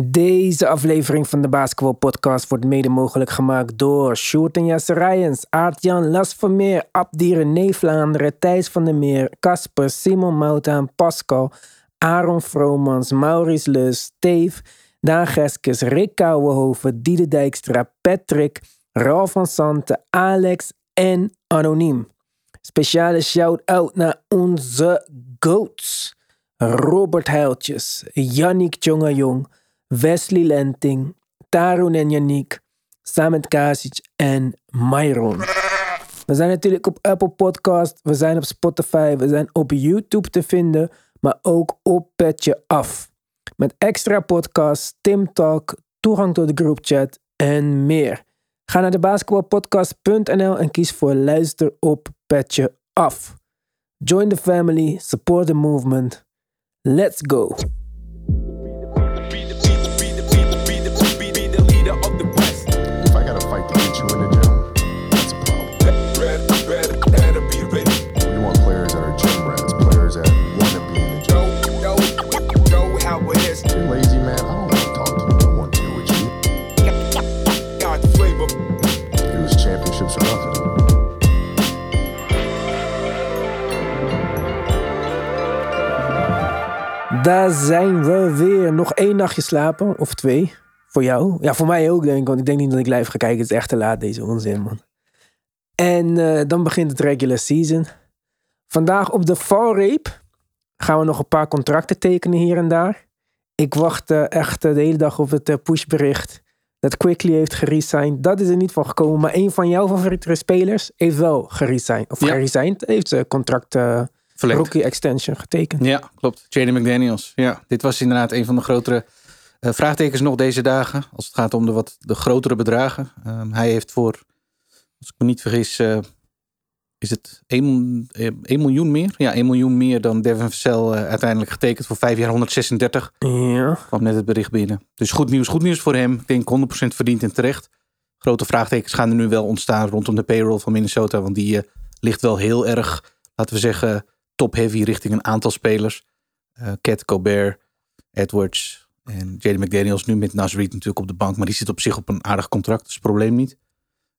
Deze aflevering van de Basketball Podcast wordt mede mogelijk gemaakt door Sjoerd en Jesse Rijens, Aart-Jan Las Vermeer, Abdi René Vlaanderen, Thijs van der Meer, Casper, Simon Mouta en Pascal, Aaron Vromans, Maurice Lus, Steve, Daan Geskes, Rick Kouwenhoven, Diede Dijkstra, Patrick, Ralf van Santen, Alex en Anoniem. Speciale shout-out naar onze GOATs. Robert Heiltjes, Yannick Tjongajong, Wesley Lenting, Tarun en Yannick, Samet Kasic en Myron. We zijn natuurlijk op Apple Podcast, we zijn op Spotify, we zijn op YouTube te vinden, maar ook op Petje Af. Met extra podcasts, Tim Talk, toegang tot de groupchat en meer. Ga naar de basketballpodcast.nl en kies voor luister op Petje Af. Join the family, support the movement. Let's go. Daar zijn we weer. Nog één nachtje slapen. Of twee. Voor jou. Ja, voor mij ook denk ik. Want ik denk niet dat ik live ga kijken. Het is echt te laat deze onzin man. En eh, dan begint het regular season. Vandaag op de valreep gaan we nog een paar contracten tekenen hier en daar. Ik wacht eh, echt de hele dag op het eh, pushbericht dat Quickly heeft geresigned. Dat is er niet van gekomen. Maar een van jouw favoriete spelers heeft wel geresigned. Of Ja. geresigned. Heeft zijn contract Verlengd. rookie extension getekend. Ja, klopt. Jaden McDaniels. Ja, dit was inderdaad een van de grotere eh, vraagtekens nog deze dagen. Als het gaat om de wat de grotere bedragen. Ehm, hij heeft voor, als ik me niet vergis, eh, is het 1, miljoen meer? Ja, 1 miljoen meer dan Devin Vassell eh, uiteindelijk getekend voor 5 jaar 136. Ja. kwam net het bericht binnen. Dus goed nieuws, goed nieuws voor hem. Ik denk 100% verdiend en terecht. Grote vraagtekens gaan er nu wel ontstaan rondom de payroll van Minnesota. Want die eh, ligt wel heel erg, laten we zeggen, top-heavy richting een aantal spelers. Eh Cat, Gobert, Edwards en Jaden McDaniels. Nu met Nas Reed natuurlijk op de bank. Maar die zit op zich op een aardig contract, dus probleem niet.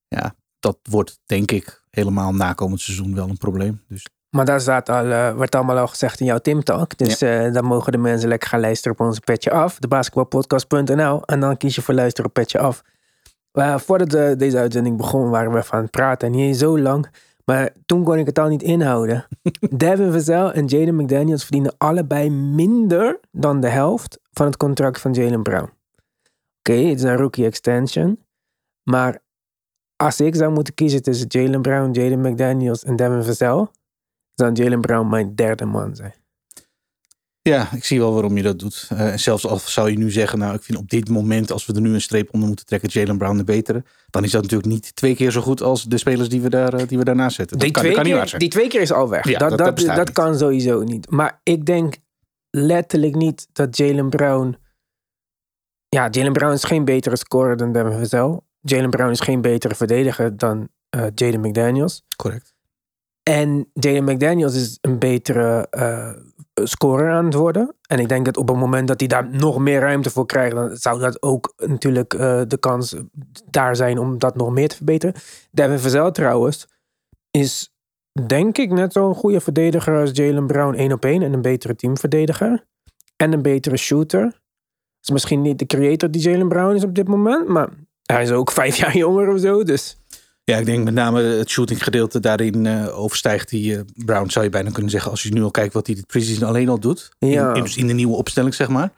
Ja, dat wordt denk ik helemaal nakomend seizoen wel een probleem. Dus Maar daar staat al, eh, wordt allemaal al gezegd in jouw Tim Talk. Dus eh, dan mogen de mensen lekker gaan luisteren op onze Petje Af. De basketbalpodcast.nl. En dan kies je voor luisteren op Petje Af. Maar voordat deze uitzending begon waren we aan het praten. En niet zo lang. Maar toen kon ik het al niet inhouden. Devin Vassell en Jaden McDaniels verdienen allebei minder dan de helft van het contract van Jalen Brown. Oké, het is een rookie extension. Maar als ik zou moeten kiezen tussen Jalen Brown, Jaden McDaniels en Devin Vassell zou Jalen Brown mijn derde man zijn. Ja, ik zie wel waarom je dat doet. Eh, en zelfs al zou je nu zeggen, nou, ik vind op dit moment, als we er nu een streep onder moeten trekken, Jalen Brown de betere. Dan is dat natuurlijk niet twee keer zo goed als de spelers die we, daar, eh, die we daarnaast zetten. Dat Die, kan, twee dat kan niet waar keer, zijn. die twee keer is al weg. Ja, dat dat- dat, niet. kan sowieso niet. Maar ik denk letterlijk niet dat Jalen Brown... Ja, Jalen Brown is geen betere scorer dan Devin Vassell. Jalen Brown is geen betere verdediger dan eh Jaden McDaniels. Correct. En Jalen McDaniels is een betere scorer aan het worden. En ik denk dat op het moment dat hij daar nog meer ruimte voor krijgt, dan zou dat ook natuurlijk eh, de kans daar zijn om dat nog meer te verbeteren. Devin Vassell trouwens is denk ik net zo'n goede verdediger als Jalen Brown één op één en een betere teamverdediger. En een betere shooter. Is misschien niet de creator die Jalen Brown is op dit moment, maar hij is ook vijf jaar jonger of zo. Dus Ja, ik denk met name het shootinggedeelte daarin eh, overstijgt die eh, Brown, zou je bijna kunnen zeggen. Als je nu al kijkt wat hij dit preseason alleen al doet. Ja. In, in, de nieuwe opstelling, zeg maar.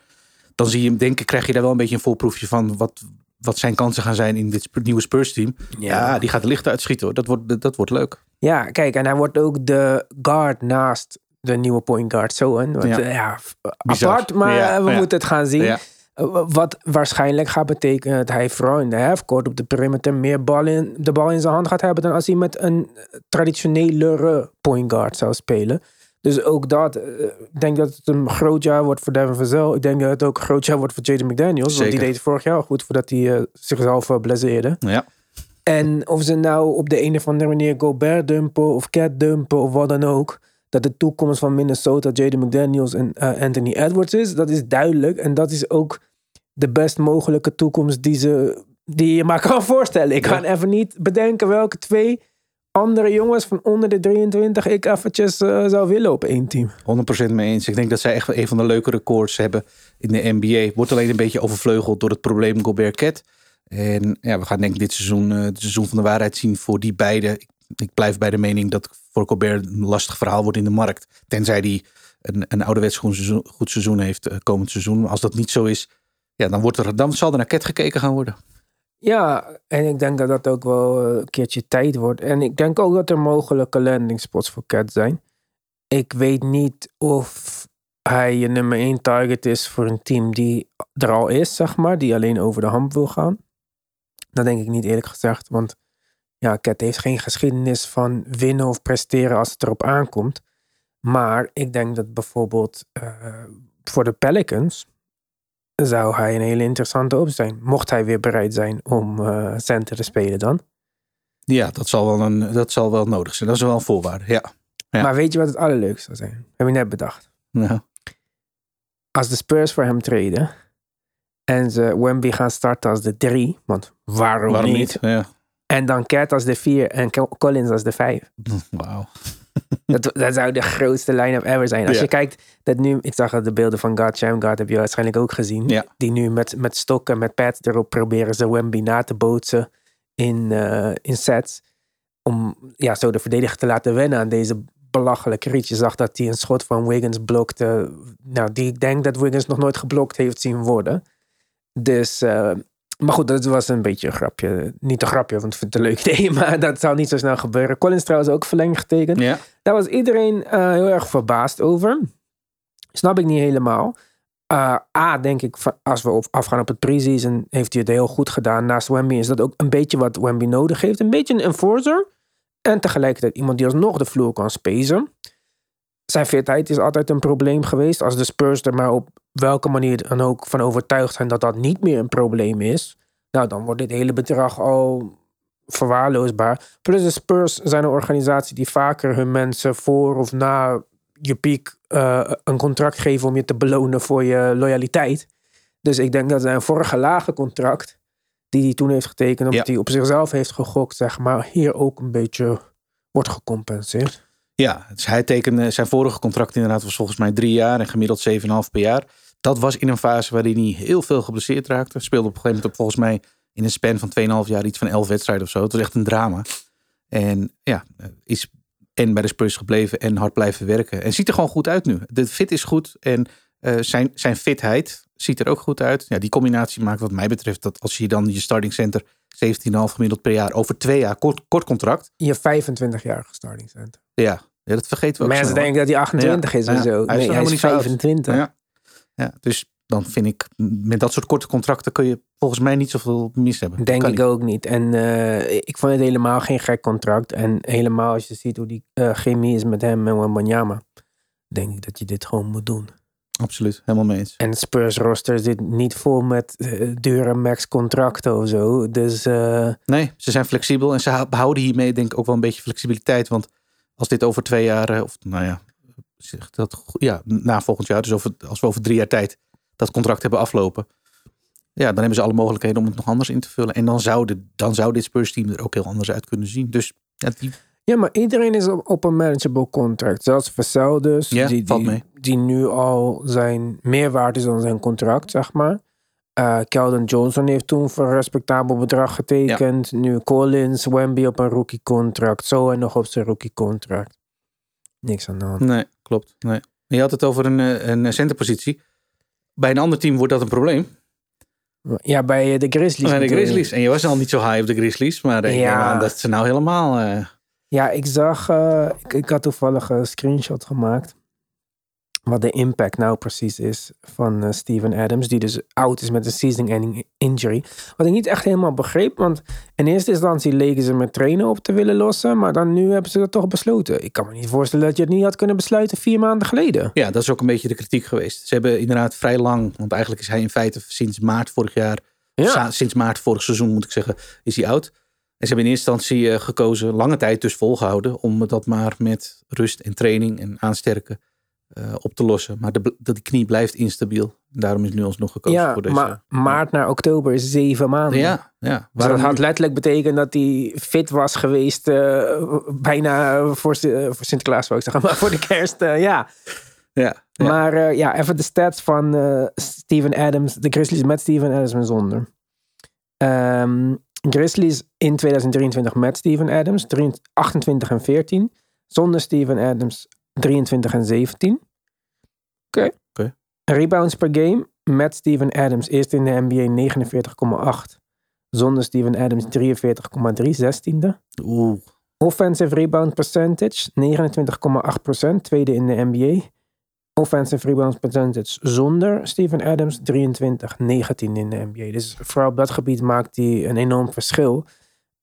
Dan zie je hem denken, krijg je daar wel een beetje een voorproefje van wat, wat zijn kansen gaan zijn in dit nieuwe Spurs team. Ja, die gaat licht uitschieten hoor. Dat wordt, dat, dat wordt leuk. Ja, kijk, en hij wordt ook de guard naast de nieuwe point guard. Zo, hè? Want, Ja. ja. ja, apart, maar eh, we moeten het gaan zien. Uh, Wat waarschijnlijk gaat betekenen dat hij vooral in de halfcourt op de perimeter meer bal in, de bal in zijn hand gaat hebben dan als hij met een traditionelere point guard zou spelen. Dus ook dat, eh, ik denk dat het een groot jaar wordt voor Devin Vassell. Ik denk dat het ook een groot jaar wordt voor Jaden McDaniels. Want die deed het vorig jaar goed voordat hij eh, zichzelf uh, blesseerde. Ja. En of ze nou op de een of andere manier Gobert dumpen of Cat dumpen of wat dan ook. Dat de toekomst van Minnesota Jaden McDaniels en eh, Anthony Edwards is. Dat is duidelijk. En dat is ook de best mogelijke toekomst die, ze, die je maar kan voorstellen. Ik Ja. kan even niet bedenken welke twee andere jongens van onder de 23 ik eventjes eh, zou willen op één team. 100% mee eens. Ik denk dat zij echt een van de leuke records hebben in de NBA. Wordt alleen een beetje overvleugeld door het probleem Gobert Cat. En ja, we gaan denk ik dit seizoen eh, het seizoen van de waarheid zien voor die beide. Ik, ik blijf bij de mening dat voor Gobert een lastig verhaal wordt in de markt. Tenzij hij een, een ouderwets goed seizoen, goed seizoen heeft eh, komend seizoen. Maar als dat niet zo is, ja, dan, wordt er, dan zal er naar Cat gekeken gaan worden. Ja, en ik denk dat dat ook wel een keertje tijd wordt. En ik denk ook dat er mogelijke landing spots voor Cat zijn. Ik weet niet of hij je nummer 1 target is voor een team die er al is, zeg maar. Die alleen over de hamp wil gaan. Dat denk ik niet eerlijk gezegd. Want ja, Cat heeft geen geschiedenis van winnen of presteren als het erop aankomt. Maar ik denk dat bijvoorbeeld eh, voor de Pelicans zou hij een hele interessante optie zijn. Mocht hij weer bereid zijn om eh, center te spelen dan. Ja, dat zal, wel een, dat zal wel nodig zijn. Dat is wel een voorwaarde, ja. Ja. Maar weet je wat het allerleukste zou zijn? Heb je net bedacht. Nou, Als de Spurs voor hem treden en ze Wemby gaan starten als de drie, want waarom, waarom niet? niet? Ja. En dan Cat als de vier en Col- Collins als de vijf. Wauw. Dat, dat zou de grootste line-up ever zijn. Als Ja. je kijkt, dat nu, ik zag de beelden van God Shamgard, heb je waarschijnlijk ook gezien. Ja. Die nu met, met stokken, met pads erop proberen ze Wemby na te bootsen in, eh, in sets. Om ja, zo de verdediger te laten wennen aan deze belachelijke reach. Je zag dat hij een schot van Wiggins blokte. Nou, die ik denk dat Wiggins nog nooit geblokt heeft zien worden. Dus, eh, maar goed, dat was een beetje een grapje. Niet een grapje, want ik vind het een leuk idee. Maar dat zou niet zo snel gebeuren. Collins trouwens ook verlengd getekend. Ja. Daar was iedereen eh, heel erg verbaasd over. Snap ik niet helemaal. Eh, A, denk ik, als we op, afgaan op het preseason, heeft hij het heel goed gedaan. Naast Wemby is dat ook een beetje wat Wemby nodig heeft. Een beetje een enforcer. En tegelijkertijd iemand die alsnog de vloer kan spacen. Zijn fitheid is altijd een probleem geweest. Als de Spurs er maar op welke manier dan ook van overtuigd zijn dat dat niet meer een probleem is. Nou, dan wordt dit hele bedrag al verwaarloosbaar. Plus de Spurs zijn een organisatie die vaker hun mensen voor of na je piek eh, een contract geven om je te belonen voor je loyaliteit. Dus ik denk dat zijn vorige lage contract, die hij toen heeft getekend, omdat Ja. hij op zichzelf heeft gegokt, zeg maar, hier ook een beetje wordt gecompenseerd. Ja, dus hij tekende zijn vorige contract inderdaad was volgens mij drie jaar en gemiddeld 7,5 per jaar. Dat was in een fase waarin hij heel veel geblesseerd raakte. Speelde op een gegeven moment op, volgens mij in een span van 2,5 jaar iets van 11 wedstrijden of zo. Het was echt een drama. En ja, is en bij de Spurs gebleven en hard blijven werken. En ziet er gewoon goed uit nu. De fit is goed en eh, zijn, zijn fitheid ziet er ook goed uit. Ja, die combinatie maakt wat mij betreft dat als je dan je starting center 17,5 gemiddeld per jaar over twee jaar kort, kort contract. Je 25-jarige starting center. Ja, ja, dat vergeten we ook Mensen denken dat hij 28 is en zo. Hij is nee, nog hij is niet zo oud. 25. Ja. ja, dus dan vind ik, met dat soort korte contracten kun je volgens mij niet zoveel mis hebben. Denk ik niet. ook niet. En eh, ik vond het helemaal geen gek contract. En helemaal als je ziet hoe die eh, chemie is met hem en Wembanyama. Denk ik dat je dit gewoon moet doen. Absoluut, helemaal mee eens. En Spurs roster zit niet vol met eh, dure max contracten of zo. Dus Nee, ze zijn flexibel en ze hou- behouden hiermee denk ik ook wel een beetje flexibiliteit. Want als dit over twee jaar, eh, of nou ja, dat, ja, na volgend jaar, dus over, als we over drie jaar tijd dat contract hebben aflopen. Ja, dan hebben ze alle mogelijkheden om het nog anders in te vullen. En dan zou, de, dan zou dit Spurs team er ook heel anders uit kunnen zien. Dus ja, die, ja, maar iedereen is op, op een manageable contract. Zelfs Vassell dus. Ja, die, die, die nu al zijn meer waard is dan zijn contract, zeg maar. Eh Keldon Johnson heeft toen voor een respectabel bedrag getekend. Nu Collins, Wemby op een rookie contract. Zo en nog op zijn rookie contract. Niks aan de hand. nee, klopt. Nee. Je had het over een, eh, een centerpositie. Bij een ander team wordt dat een probleem. Ja, bij eh, de Grizzlies. Bij de? Grizzlies. En je was al niet zo high op de Grizzlies. Maar Ja. aan dat ze nou helemaal... Ja, ik zag, ik, ik had toevallig een screenshot gemaakt. Wat de impact nou precies is van eh, Steven Adams, die dus oud is met een season-ending injury. Wat ik niet echt helemaal begreep, want in eerste instantie leken ze met trainen op te willen lossen, maar dan nu hebben ze dat toch besloten. Ik kan me niet voorstellen dat je het niet had kunnen besluiten vier maanden geleden. Ja, dat is ook een beetje de kritiek geweest. Ze hebben inderdaad vrij lang, want eigenlijk is hij in feite sinds maart vorig jaar, Ja. sinds maart vorig seizoen moet ik zeggen, is hij oud. En ze hebben in eerste instantie eh, gekozen, lange tijd dus volgehouden, om dat maar met rust en training en aansterken eh, op te lossen. Maar de, die knie blijft instabiel. Daarom is nu alsnog gekozen Ja, voor deze. maar maart naar oktober is zeven maanden. ja, ja. Dus dat had letterlijk betekend dat hij fit was geweest eh, bijna voor, eh, voor Sinterklaas, wou ik zeggen, maar voor de kerst, ja. Ja, ja. Maar ja, even de stats van Steven Adams, de Grizzlies met Steven Adams en zonder. Ehm, Grizzlies in 2023 met Steven Adams, 23 28 en 14. Zonder Steven Adams, 23 en 17. Oké. Rebounds per game met Steven Adams, eerst in de NBA 49,8. Zonder Steven Adams 43,3, zestiende. Oeh, Offensive rebound percentage 29,8%, tweede in de NBA. Offensive rebound percentage zonder Steven Adams 23, 19 in de NBA. Dus vooral op dat gebied maakt hij een enorm verschil.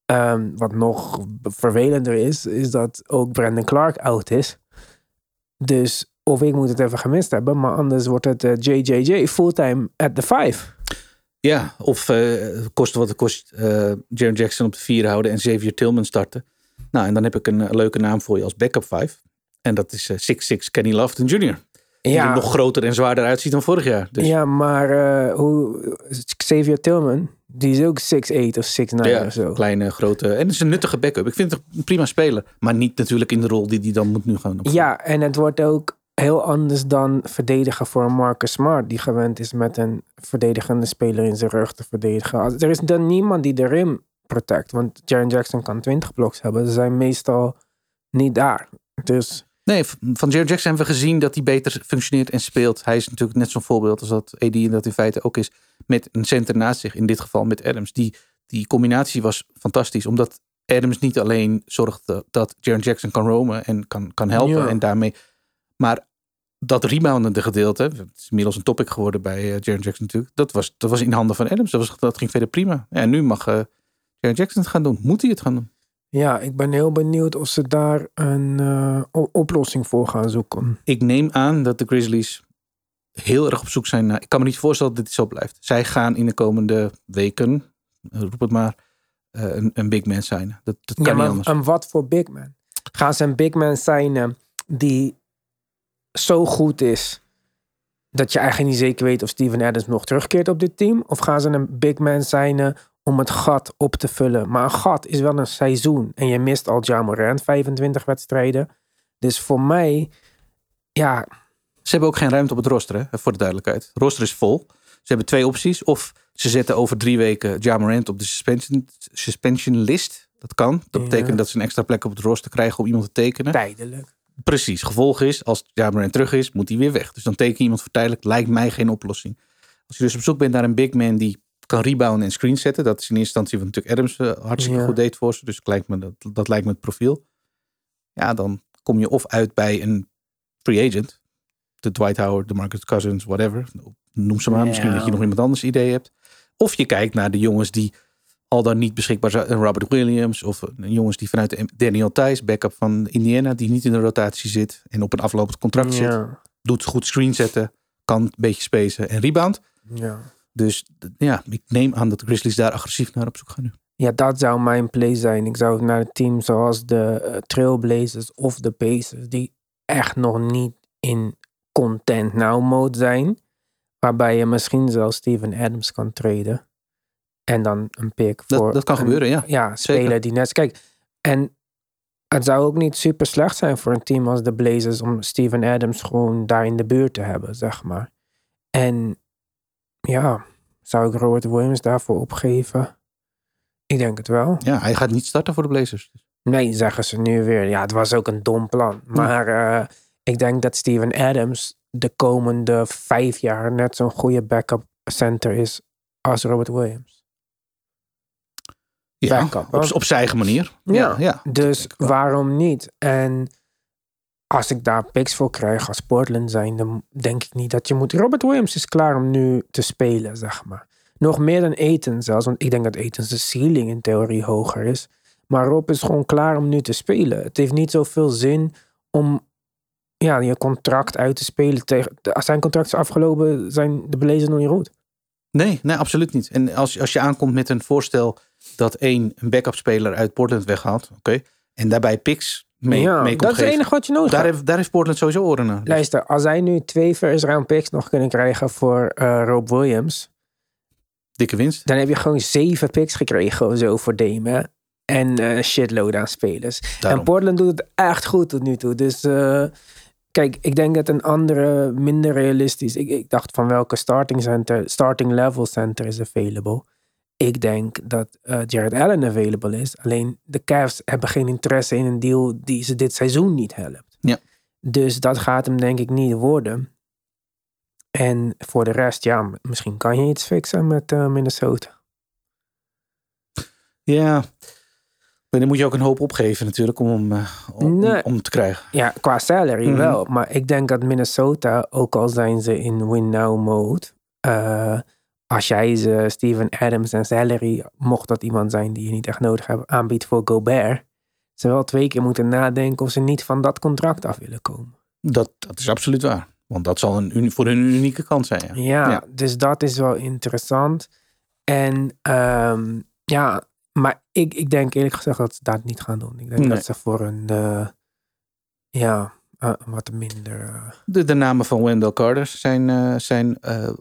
Ehm, wat nog vervelender is, is dat ook Brandon Clark oud is. Dus of ik moet het even gemist hebben, maar anders wordt het eh, JJJ fulltime at the five. Ja, of eh kosten wat het kost eh Jaron Jackson op de vier houden en Xavier Tillman starten. Nou, en dan heb ik een, eh, leuke naam voor je als backup five. En dat is eh 6'6 Kenny Lofton Jr. Die er nog groter en zwaarder uitziet dan vorig jaar. Dus Ja, maar eh, hoe, Xavier Tillman, die is ook 6'8 of 6'9 ja, of zo. kleine, grote. En het is een nuttige backup. Ik vind het een prima speler. Maar niet natuurlijk in de rol die hij dan moet nu gaan opvallen. Ja, en het wordt ook heel anders dan verdedigen voor een Marcus Smart, die gewend is met een verdedigende speler in zijn rug te verdedigen. Er is dan niemand die de rim protect, want Jaren Jackson kan 20 bloks hebben. Ze zijn meestal niet daar. Dus Nee, van Jaron Jackson hebben we gezien dat hij beter functioneert en speelt. Hij is natuurlijk net zo'n voorbeeld als dat AD en dat in feite ook is. Met een center naast zich, in dit geval met Adams. Die, die combinatie was fantastisch. Omdat Adams niet alleen zorgde dat Jaron Jackson kan roamen en kan, kan helpen. Ja. En daarmee, maar dat reboundende gedeelte, het is inmiddels een topic geworden bij eh, Jaron Jackson natuurlijk. Dat was, dat was in handen van Adams. Dat, was, dat ging verder prima. Ja, en nu mag eh Jaron Jackson het gaan doen. Moet hij het gaan doen? Ja, ik ben heel benieuwd of ze daar een eh, oplossing voor gaan zoeken. ik neem aan dat de Grizzlies heel erg op zoek zijn naar. Ik kan me niet voorstellen dat dit zo blijft. Zij gaan in de komende weken, roep het maar, eh, een, een big man zijn. Dat, dat kan Ja, niet maar anders. en wat voor big man? Gaan ze een big man zijn die zo goed is dat je eigenlijk niet zeker weet of Steven Adams nog terugkeert op dit team? Of gaan ze een big man zijn om het gat op te vullen? Maar een gat is wel een seizoen en je mist al Ja Morant 25 wedstrijden. Dus voor mij, ja, Ze hebben ook geen ruimte op het roster, hè, voor de duidelijkheid. Het roster is vol. Ze hebben twee opties. Of ze zetten over drie weken Ja Morant op de suspension, suspension list. Dat kan. Dat Ja. betekent dat ze een extra plek op het roster krijgen om iemand te tekenen. tijdelijk. Precies. Gevolg is, als Ja Morant terug is, moet hij weer weg. Dus dan teken je iemand voor tijdelijk. Lijkt mij geen oplossing. Als je dus op zoek bent naar een big man die kan rebounden en screen zetten. Dat is in eerste instantie wat natuurlijk Adams eh, hartstikke Ja. goed deed voor ze. Dus lijkt me, dat, dat lijkt me het profiel. Ja, dan kom je of uit bij een free agent. De Dwight Howard, de Marcus Cousins, whatever. Noem ze maar. Ja. Misschien dat je nog iemand anders idee hebt. Of je kijkt naar de jongens die al dan niet beschikbaar zijn. Een Robert Williams of een jongens die vanuit de Daniel Thijs, backup van Indiana, die niet in de rotatie zit en op een aflopend contract zit. Doet goed screen zetten, kan een beetje spacen en rebound. ja. Dus ja, ik neem aan dat de Grizzlies daar agressief naar op zoek gaan nu. Ja, dat zou mijn play zijn. Ik zou naar een team zoals de eh, Trailblazers of de Pacers, die echt nog niet in content now mode zijn. Waarbij je misschien zelfs Steven Adams kan traden. En dan een pick voor. dat kan een- gebeuren, ja. Ja, Zeker. speler die net. Kijk, en het zou ook niet super slecht zijn voor een team als de Blazers om Steven Adams gewoon daar in de buurt te hebben, zeg maar. En ja, zou ik Robert Williams daarvoor opgeven? Ik denk het wel. Ja, hij gaat niet starten voor de Blazers. Nee, zeggen ze nu weer. Ja, het was ook een dom plan. Maar eh, ik denk dat Steven Adams de komende vijf jaar net zo'n goede backup center is als Robert Williams. Ja, Backup, op, op zijn eigen manier. Ja, Ja. ja. Dus waarom niet? En als ik daar picks voor krijg als Portland zijn, dan denk ik niet dat je moet. Robert Williams is klaar om nu te spelen, zeg maar. Nog meer dan Eten zelfs, want ik denk dat Etens de ceiling in theorie hoger is. Maar Rob is gewoon klaar om nu te spelen. Het heeft niet zoveel zin om ja, je contract uit te spelen. Tegen, als zijn contract is afgelopen, zijn de Blazers nog niet goed. Nee, nee, absoluut niet. En als, als je aankomt met een voorstel dat één een backup speler uit Portland weghaalt, oké, en daarbij picks mee, ja, mee dat is het enige wat je nodig Daar hebt. heeft, daar heeft Portland sowieso oren naar. Dus- Luister, als zij nu twee first round picks nog kunnen krijgen voor eh Rob Williams, Dikke winst. dan heb je gewoon zeven picks gekregen of zo voor Dame. hè? En een shitload aan spelers. Daarom. En Portland doet het echt goed tot nu toe. Dus eh, kijk, ik denk dat een andere minder realistisch. Ik, ik dacht van welke starting center, starting level center is available. Ik denk dat eh, Jared Allen available is. Alleen de Cavs hebben geen interesse in een deal die ze dit seizoen niet helpt. Ja. Dus dat gaat hem denk ik niet worden. En voor de rest, ja, misschien kan je iets fixen met eh, Minnesota. Ja. Maar dan moet je ook een hoop opgeven natuurlijk om hem eh, om, Nee. om te krijgen. Ja, qua salary Mhm. wel. Maar ik denk dat Minnesota, ook al zijn ze in win-now mode, als jij ze Steven Adams en salary, mocht dat iemand zijn die je niet echt nodig hebt, aanbiedt voor Gobert, ze wel twee keer moeten nadenken of ze niet van dat contract af willen komen. Dat, dat is absoluut waar. Want dat zal een, voor hun een unieke kans zijn. Ja. Ja, Ja. dus dat is wel interessant. En ehm, ja, maar ik, ik denk eerlijk gezegd dat ze dat niet gaan doen. Ik denk Nee. dat ze voor een, eh, ja, eh, wat minder... eh, De, de namen van Wendell Carter zijn, eh, zijn eh,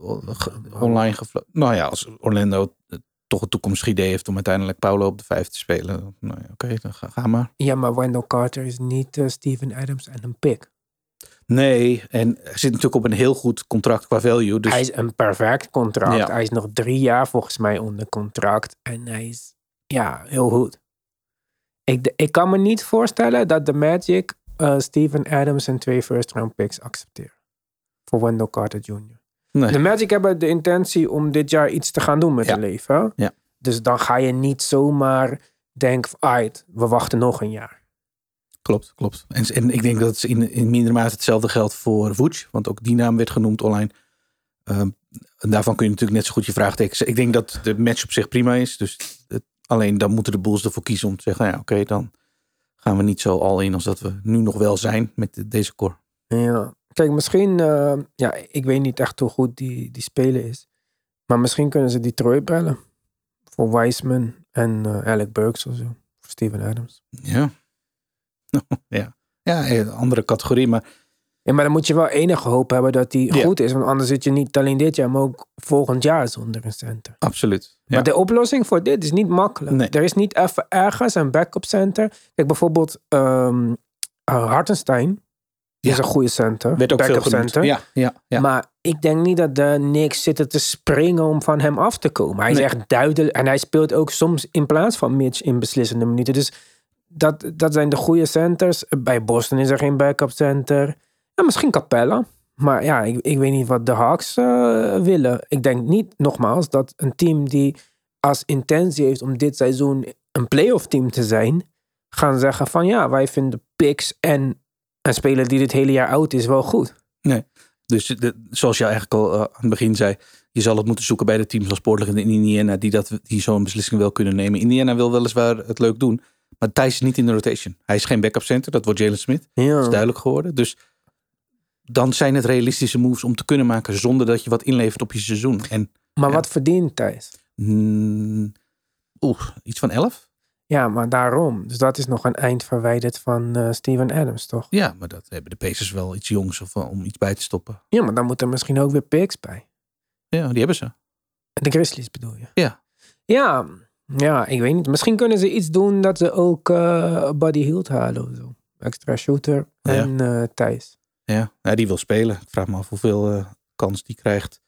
online gevlogen. Nou ja, als Orlando toch een toekomstig idee heeft om uiteindelijk Paulo op de vijf te spelen. Nou ja, oké, dan ga, ga maar. Ja, maar Wendell Carter is niet Steven Adams en een pick. Nee, en hij zit natuurlijk op een heel goed contract qua value. Dus Hij is een perfect contract. Ja. Hij is nog drie jaar volgens mij onder contract. En hij is, ja, heel goed. Ik, ik kan me niet voorstellen dat de Magic eh, Steven Adams en twee first round picks accepteren. Voor Wendell Carter Jr. nee. De Magic hebben de intentie om dit jaar iets te gaan doen met Ja. hun leven. Ja. Dus dan ga je niet zomaar denken, "Aight, we wachten nog een jaar. Klopt, klopt. En, en ik denk dat het in, in mindere mate hetzelfde geldt voor Vuj. Want ook die naam werd genoemd online. Ehm, en daarvan kun je natuurlijk net zo goed je vraagtekens. Ik denk dat de match op zich prima is. Dus het- alleen dan moeten de Bulls ervoor kiezen om te zeggen... Nou ja, oké, dan gaan we niet zo al in als dat we nu nog wel zijn met de- deze core. Ja. Kijk, misschien, eh, ja, ik weet niet echt hoe goed die, die speler is. Maar misschien kunnen ze Detroit bellen. Voor Wiseman en eh, Alec Burks of zo. Voor Steven Adams. Ja. ja. Ja, een andere categorie. Maar Ja, maar dan moet je wel enige hoop hebben dat die Ja. goed is. Want anders zit je niet alleen dit jaar, maar ook volgend jaar zonder een center. absoluut. Ja. Maar de oplossing voor dit is niet makkelijk. Nee. Er is niet even ergens een backup center. Kijk, bijvoorbeeld eh, Hartenstein. Die Ja. is een goede center. werd ook veel backup genoemd. center. Ja, ja, ja. Maar ik denk niet dat de Knicks zitten te springen om van hem af te komen. Hij Nee. is echt duidelijk. En hij speelt ook soms in plaats van Mitch in beslissende minuten. Dus dat, dat zijn de goede centers. Bij Boston is er geen backup center. Ja, misschien Capella. Maar ja, ik, ik weet niet wat de Hawks eh, willen. Ik denk niet, nogmaals, dat een team die als intentie heeft om dit seizoen een playoff team te zijn, gaan zeggen van ja, wij vinden picks en een speler die dit hele jaar oud is wel goed. Dus de, zoals je eigenlijk al eh, aan het begin zei, je zal het moeten zoeken bij de teams als Portland en Indiana die, dat, die zo'n beslissing wel kunnen nemen. Indiana wil weliswaar het leuk doen, maar Thijs is niet in de rotation. Hij is geen backup center, dat wordt Jalen Smith. Ja. Dat is duidelijk geworden. Dus dan zijn het realistische moves om te kunnen maken zonder dat je wat inlevert op je seizoen. En Maar Ja. wat verdient Thijs? mm, oeh, iets van 11? Ja, maar daarom. Dus dat is nog een eind verwijderd van eh, Steven Adams, toch? Ja, maar dat hebben de Pacers wel iets jongs of, eh, om iets bij te stoppen. Ja, maar dan moeten er misschien ook weer picks bij. Ja, die hebben ze. De Grizzlies bedoel je? Ja. Ja, ja ik weet niet. Misschien kunnen ze iets doen dat ze ook eh Buddy Hield halen of zo. Extra shooter Ja. en eh Thijs. Ja, die wil spelen. Ik vraag me af hoeveel eh, kans die krijgt.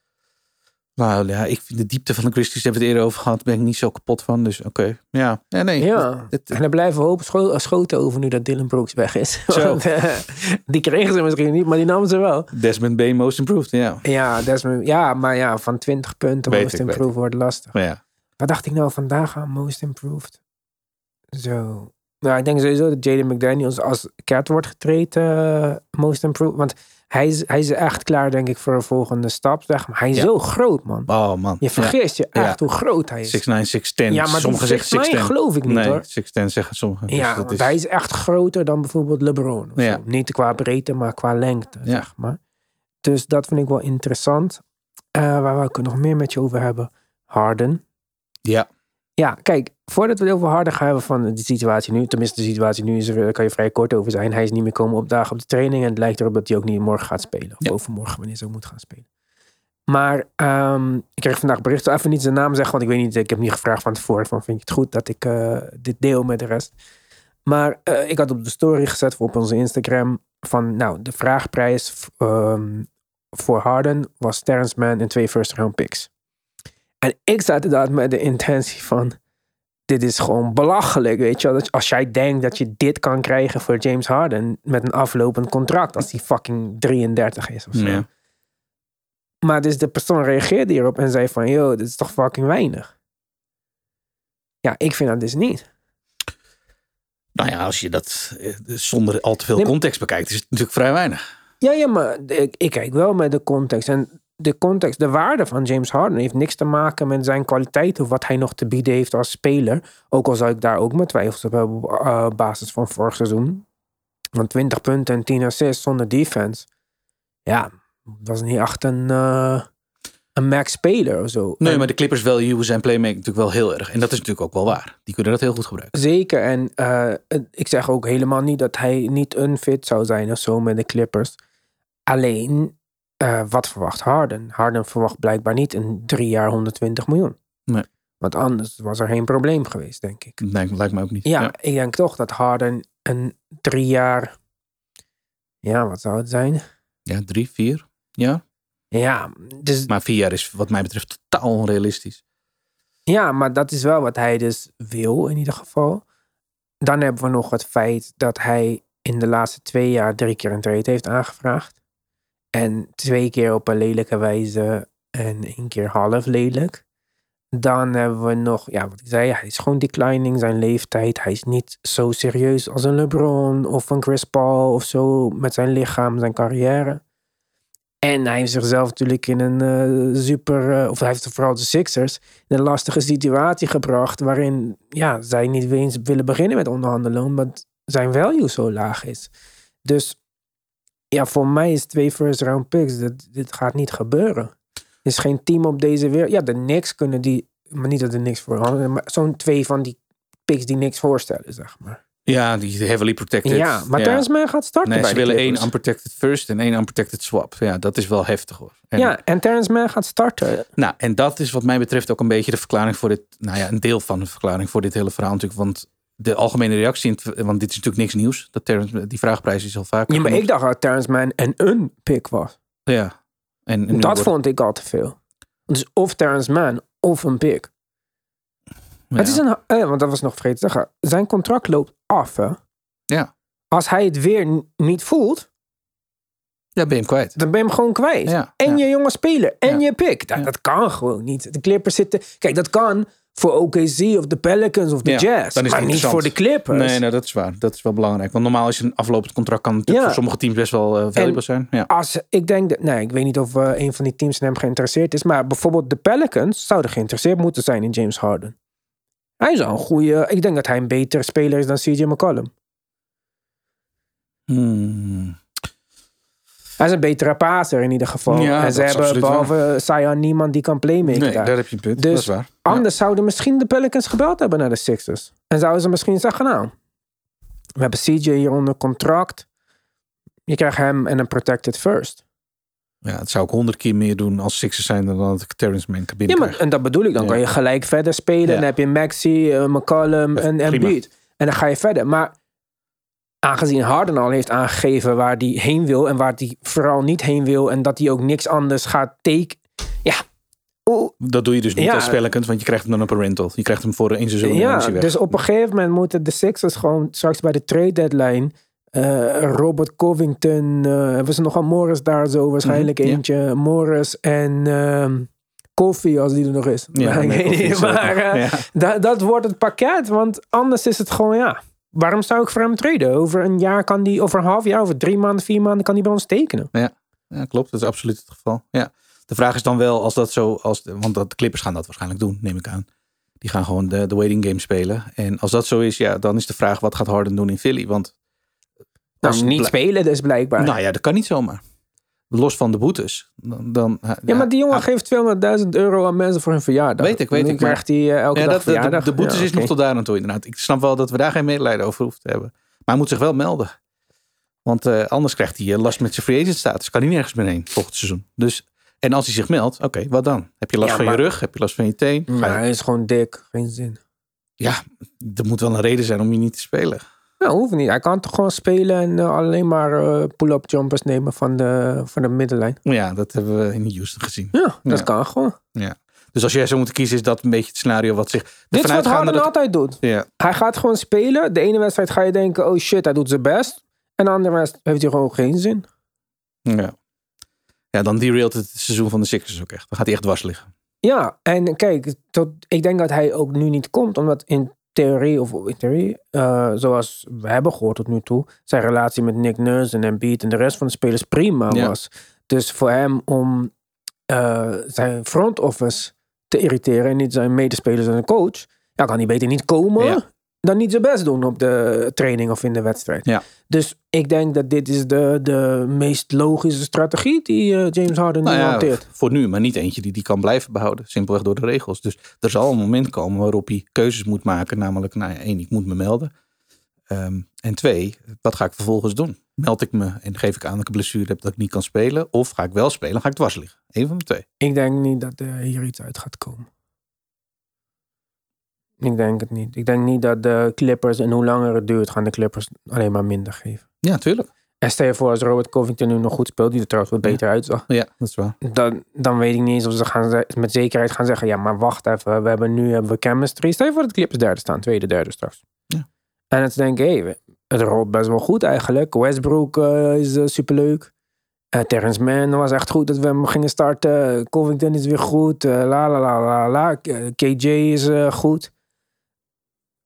Nou ja, ik vind de diepte van de Grizzlies, hebben we het eerder over gehad, ben ik niet zo kapot van. Dus oké, ja. ja. Nee, Ja, Het- en er blijven hoop scho- schoten over nu dat Dylan Brooks weg is. Want, eh, die kregen ze misschien niet, maar die namen ze wel. Desmond Bay most improved, ja. Ja, Desmond, ja maar ja, van 20 punten Weet most ik, improved wordt lastig. Ja, Wat dacht ik nou vandaag aan Most Improved? Zo. Nou, ik denk sowieso dat Jaden McDaniels als Cat wordt getreden eh, Most Improved. Want hij is, hij is echt klaar, denk ik, voor een volgende stap. Zeg maar. Hij is Ja. zo groot, man. oh man. Je vergist je echt hoe groot hij is. 6'9, 6'10. Ja, maar sommigen zeggen 6'10. 6'9 geloof ik niet, nee, hoor. 6'10 zeggen sommigen. Dus ja, dat want is- hij is echt groter dan bijvoorbeeld LeBron. Ja. Niet qua breedte, maar qua lengte, Ja. zeg maar. Dus dat vind ik wel interessant. Eh, waar ik het nog meer met je over hebben? Harden. Ja, Ja, kijk, voordat we het over Harden gaan hebben van de situatie nu, tenminste de situatie nu is er, kan je vrij kort over zijn. Hij is niet meer komen opdagen op de training en het lijkt erop dat hij ook niet morgen gaat spelen. Of Ja. overmorgen, wanneer ze ook moet gaan spelen. Maar ehm, ik kreeg vandaag bericht, even niet zijn naam zeggen, want ik weet niet, ik heb niet gevraagd van tevoren van vind je het goed dat ik eh, dit deel met de rest. Maar eh, ik had op de story gezet voor op onze Instagram van, nou, de vraagprijs ehm, voor Harden was Terrence Mann en twee first round picks. En ik zat inderdaad met de intentie van, dit is gewoon belachelijk, weet je wel. Als jij denkt dat je dit kan krijgen voor James Harden met een aflopend contract, als die fucking 33 is of zo. Ja. Maar dus de persoon reageerde hierop en zei van, yo, dit is toch fucking weinig. Ja, ik vind dat dus niet. Nou ja, als je dat eh, zonder al te veel Nee, context bekijkt, is het natuurlijk vrij weinig. Ja, ja, maar ik, ik kijk wel met de context. En de context, de waarde van James Harden heeft niks te maken met zijn kwaliteit of wat hij nog te bieden heeft als speler. Ook al zou ik daar ook mijn twijfels op hebben op eh, basis van vorig seizoen. Want 20 punten en 10 assists zonder defense. Ja, dat is niet echt een, eh, een max speler of zo. Nee, En- maar de Clippers value zijn playmaking natuurlijk wel heel erg. En dat is natuurlijk ook wel waar. Die kunnen dat heel goed gebruiken. Zeker. En eh, ik zeg ook helemaal niet dat hij niet unfit zou zijn of zo met de Clippers. Alleen, eh, wat verwacht Harden? Harden verwacht blijkbaar niet een drie jaar 120 miljoen. Nee. Want anders was er geen probleem geweest, denk ik. Nee, lijkt me ook niet. Ja, ik denk toch dat Harden een drie jaar... Ja, wat zou het zijn? Ja, drie, vier. Ja. Ja, dus, Maar vier jaar is wat mij betreft totaal onrealistisch. ja, maar dat is wel wat hij dus wil in ieder geval. Dan hebben we nog het feit dat hij in de laatste twee jaar drie keer een trade heeft aangevraagd. En twee keer op een lelijke wijze en één keer half lelijk. Dan hebben we nog, ja, wat ik zei, hij is gewoon declining, zijn leeftijd. Hij is niet zo serieus als een LeBron of een Chris Paul of zo met zijn lichaam, zijn carrière. En hij heeft zichzelf natuurlijk in een eh, super, eh, of hij heeft vooral de Sixers, in een lastige situatie gebracht. Waarin ja, zij niet eens willen beginnen met onderhandelen, omdat zijn value zo laag is. Dus ja, voor mij is twee first round picks, dit, dit gaat niet gebeuren. Er is geen team op deze wereld. Ja, de Knicks kunnen die, maar niet dat de Knicks voorhanden, maar zo'n twee van die picks die niks voorstellen, zeg maar. Ja, die heavily protected. Ja, maar Terrence Mann gaat starten Nee, bij ze willen één unprotected first en één unprotected swap. Ja, dat is wel heftig hoor. En, Ja, en Terrence Mann gaat starten. Nou, en dat is wat mij betreft ook een beetje de verklaring voor dit. Nou ja, een deel van de verklaring voor dit hele verhaal natuurlijk. Want de algemene reactie, in het- want dit is natuurlijk niks nieuws. Dat Terrence, die vraagprijs is al vaker. Ja, maar genoemd. ik dacht dat Terrence Mann en een pick was. Ja. En, Dat wordt- vond ik al te veel. Dus of Terrence Mann of een pick. ja. Het is een, eh, want dat was nog vergeten te zeggen. Zijn contract loopt af. Hè? Ja. Als hij het weer niet voelt, Ja, ben je hem kwijt. dan ben je hem gewoon kwijt. Ja, en ja. je jonge speler. En je pick. Dat, dat kan gewoon niet. De Clippers zitten... Kijk, dat kan voor OKC of de Pelicans of de Ja, Jazz. dan is maar niet voor de Clippers. Nee, nou, dat is waar. Dat is wel belangrijk. Want normaal is een aflopend contract kan natuurlijk Ja. voor sommige teams best wel eh valuable zijn. Ja. Als, ik denk dat, nee, ik weet niet of eh, een van die teams in hem geïnteresseerd is, maar bijvoorbeeld de Pelicans zouden geïnteresseerd moeten zijn in James Harden. Hij is al een goede, ik denk dat hij een betere speler is dan CJ McCollum. Hmm. Hij is een betere passer in ieder geval. Ja, en ze hebben behalve Zion niemand die kan playmaken Nee, daar. daar heb je een punt. Dus dat is waar. Anders zouden misschien de Pelicans gebeld hebben naar de Sixers. En zouden ze misschien zeggen, nou, we hebben CJ hier onder contract. Je krijgt hem en een protected first. Ja, het zou ik honderd keer meer doen als Sixers zijn dan dat ik Terrence Mann kan Ja, maar en dat bedoel ik. Dan Ja. kan je gelijk verder spelen. Dan heb je Maxi, eh, McCollum en. Beat. En dan ga je verder. Maar aangezien Harden al heeft aangegeven waar hij heen wil... en waar hij vooral niet heen wil... en dat hij ook niks anders gaat take... Ja, oeh, Dat doe je dus niet Ja. als want je krijgt hem dan op een rental. Je krijgt hem voor één seizoen ja weg. dus op een gegeven moment moeten de Sixers gewoon straks bij de trade deadline... eh, Robert Covington, eh, hebben ze nogal Morris daar zo waarschijnlijk Mhm, eentje. Morris en ehm Koffie als die er nog is. Ja, Maar nee, maar, nog. eh, Ja. Da- dat wordt het pakket, want anders is het gewoon, ja. Waarom zou ik voor hem traden? Over een jaar kan die, over een half jaar, over drie maanden, vier maanden kan die bij ons tekenen. Ja, klopt. Dat is absoluut het geval. Ja. De vraag is dan wel, als dat zo, als want dat, de Clippers gaan dat waarschijnlijk doen, neem ik aan. Die gaan gewoon de, de waiting game spelen. En als dat zo is, ja, dan is de vraag, wat gaat Harden doen in Philly? Want Nou, als niet spelen dus blijkbaar. Nou ja, dat kan niet zomaar. Los van de boetes. Dan, dan, Ja, maar die jongen ah, geeft 200.000 euro aan mensen voor hun verjaardag. Weet ik, weet ik, maar- krijgt hij eh, elke ja, dag dat, de, de, verjaardag. de boetes Ja, is nog tot daar aan toe inderdaad. Ik snap wel dat we daar geen medelijden over hoeven te hebben. Maar hij moet zich wel melden. Want eh, anders krijgt hij eh, last met zijn free agent status. Kan hij nergens meer heen volgend seizoen. Dus, en als hij zich meldt, oké, wat dan? Heb je last van maar- je rug? Heb je last van je teen? Maar hij is gewoon dik. Geen zin. Ja, er moet wel een reden zijn om je niet te spelen. Nou, hoeft niet. Hij kan toch gewoon spelen en eh, alleen maar eh, pull-up jumpers nemen van de, van de middenlijn. Ja, dat hebben we in Houston gezien. Ja, dat Ja. kan gewoon. Dus als jij zou moeten kiezen, is dat een beetje het scenario wat zich... Dit is wat Harden dat- altijd doet. Ja, Hij gaat gewoon spelen. De ene wedstrijd ga je denken, oh shit, hij doet zijn best. En de andere wedstrijd heeft hij gewoon geen zin. ja. ja, dan derailt het seizoen van de Sixers ook echt. Dan gaat hij echt dwars liggen. Ja, en kijk, tot, ik denk dat hij ook nu niet komt, omdat in theorie, of in theorie, eh, zoals we hebben gehoord tot nu toe, zijn relatie met Nick Nurse en Embiid en de rest van de spelers prima Ja. was. Dus voor hem om eh, zijn front office te irriteren en niet zijn medespelers en een coach, ja, kan hij beter niet komen Ja. Dan niet zijn best doen op de training of in de wedstrijd. Ja. Dus ik denk dat dit is de, de meest logische strategie die eh, James Harden Nou nu ja, hanteert. voor nu, maar niet eentje die die kan blijven behouden. Simpelweg door de regels. Dus er zal een moment komen waarop hij keuzes moet maken. Namelijk, nou ja, één, ik moet me melden. Ehm, en twee, wat ga ik vervolgens doen? Meld ik me en geef ik aan dat ik een blessure heb dat ik niet kan spelen? Of ga ik wel spelen, ga ik dwars liggen? Eén van de twee. Ik denk niet dat er hier iets uit gaat komen. Ik denk het niet. Ik denk niet dat de Clippers, en hoe langer het duurt, gaan de Clippers alleen maar minder geven. Ja, tuurlijk. En stel je voor als Robert Covington nu nog goed speelt, die er trouwens wat beter uitzag. Ja, dat is waar. Dan, dan weet ik niet eens of ze gaan, met zekerheid gaan zeggen, ja maar wacht even, we hebben nu hebben we chemistry. Stel je voor dat de Clippers derde staan, tweede, derde straks. Ja. En ze denken, hé, hey, het rolt best wel goed eigenlijk. Westbrook eh, is eh, superleuk. Eh Terrence Mann was echt goed dat we hem gingen starten. Covington is weer goed. la la la la la. KJ is goed.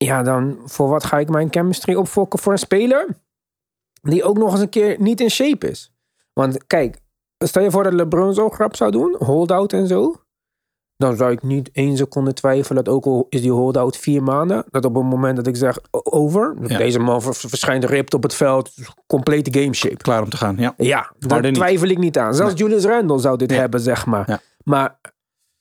Ja, dan voor wat ga ik mijn chemistry opfokken voor een speler die ook nog eens een keer niet in shape is? Want kijk, stel je voor dat LeBron zo grap zou doen, holdout en zo. Dan zou ik niet één seconde twijfelen dat ook al is die holdout vier maanden, dat op het moment dat ik zeg over, Ja. deze man ver- verschijnt ripped op het veld, complete game shape. Klaar om te gaan, ja. Ja, daar twijfel ik niet aan. Zelfs Julius Randle zou dit hebben, zeg maar. Ja. Maar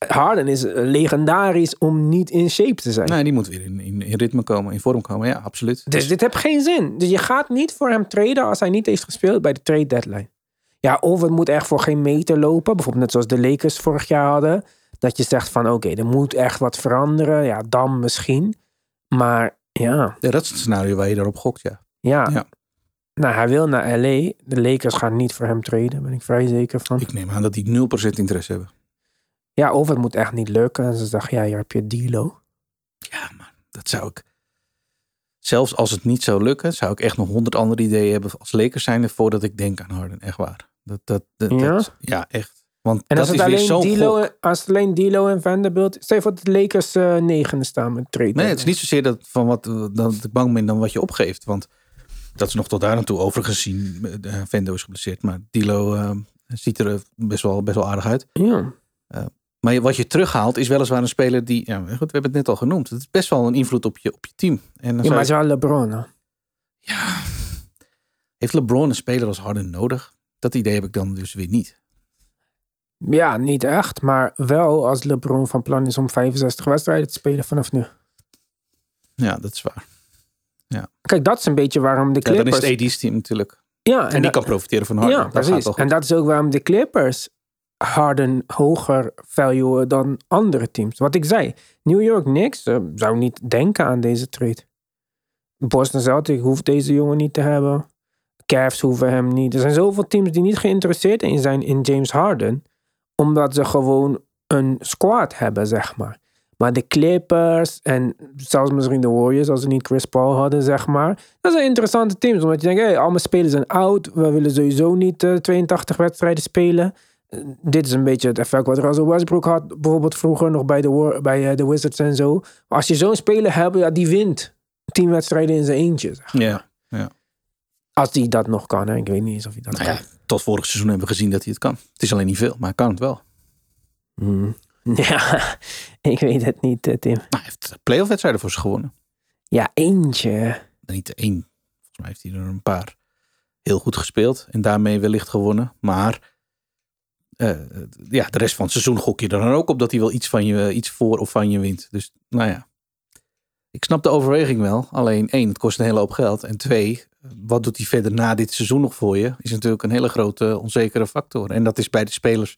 Harden is legendarisch om niet in shape te zijn. Nee, die moet weer in, in, in ritme komen, in vorm komen. Ja, absoluut. Dus dit heeft geen zin. Dus je gaat niet voor hem traden als hij niet heeft gespeeld bij de trade deadline. Ja, of het moet echt voor geen meter lopen. Bijvoorbeeld net zoals de Lakers vorig jaar hadden. Dat je zegt van oké, er moet echt wat veranderen. Ja, dan misschien. Maar ja, Ja, dat is het scenario waar je daarop gokt, ja. ja. Ja. Nou, hij wil naar LA. De Lakers gaan niet voor hem traden. Daar ben ik vrij zeker van. Ik neem aan dat die 0% interesse hebben. Ja, of het moet echt niet lukken. En ze zeggen, ja, hier heb je Dilo. Ja, maar dat zou ik... Zelfs als het niet zou lukken, zou ik echt nog honderd andere ideeën hebben als Lakers zijn voordat ik denk aan Harden. Echt waar. Dat, dat, dat, Ja? dat- ja, echt. Want En dat als is het, weer alleen Dilo, gok. als het alleen Dilo en Vanderbilt... Stel voor dat de Lakers eh, negende staan met trade. Nee, het is niet zozeer dat, van wat, dat ik bang ben dan wat je opgeeft. Want dat is nog tot daar aan toe overigens zien. Uh, Vendo is geblesseerd, maar Dilo eh, ziet er eh, best wel, best wel aardig uit. Ja. Maar wat je terughaalt is weliswaar een speler die, ja, goed, we hebben het net al genoemd. Het is best wel een invloed op je, op je team. En ja, maar het je- LeBron. hè? ja, heeft LeBron een speler als Harden nodig? Dat idee heb ik dan dus weer niet. Ja, niet echt. Maar wel als LeBron van plan is om 65 wedstrijden te spelen vanaf nu. Ja, dat is waar. Kijk, dat is een beetje waarom de Ja, dan Clippers... is het AD's team natuurlijk. ja, En die dat- kan profiteren van Harden. Ja, precies. En dat is ook waarom de Clippers Harden hoger valuen dan andere teams. Wat ik zei, New York Knicks eh, zou niet denken aan deze trade. Boston Celtics hoeft deze jongen niet te hebben. Cavs hoeven hem niet. Er zijn zoveel teams die niet geïnteresseerd in zijn in James Harden. Omdat ze gewoon een squad hebben, zeg maar. Maar de Clippers en zelfs misschien de Warriors, als ze niet Chris Paul hadden, zeg maar. Dat zijn interessante teams. Omdat je denkt, hey, alle spelers zijn oud. We willen sowieso niet eh, 82 wedstrijden spelen. Dit is een beetje het effect wat Russell Westbrook had. Bijvoorbeeld vroeger nog bij de, bij, eh, de Wizards en zo. Als je zo'n speler hebt, ja, die wint 10 wedstrijden in zijn eentje. zeg. Ja. Als die dat nog kan. Hè. Ik weet niet eens of hij dat Nou kan. ja, tot vorig seizoen hebben we gezien dat hij het kan. Het is alleen niet veel, maar hij kan het wel. Hmm. Ja, ik weet het niet, eh, Tim. Nou, hij heeft playoff wedstrijden voor ze gewonnen. Ja, eentje. Niet één. Volgens mij heeft hij er een paar heel goed gespeeld. En daarmee wellicht gewonnen. Maar eh, ja, de rest van het seizoen gok je er dan ook op dat hij wel iets, van je, iets voor of van je wint. Dus nou ja, ik snap de overweging wel. Alleen één, het kost een hele hoop geld. En twee, wat doet hij verder na dit seizoen nog voor je? Is natuurlijk een hele grote onzekere factor. En dat is bij de spelers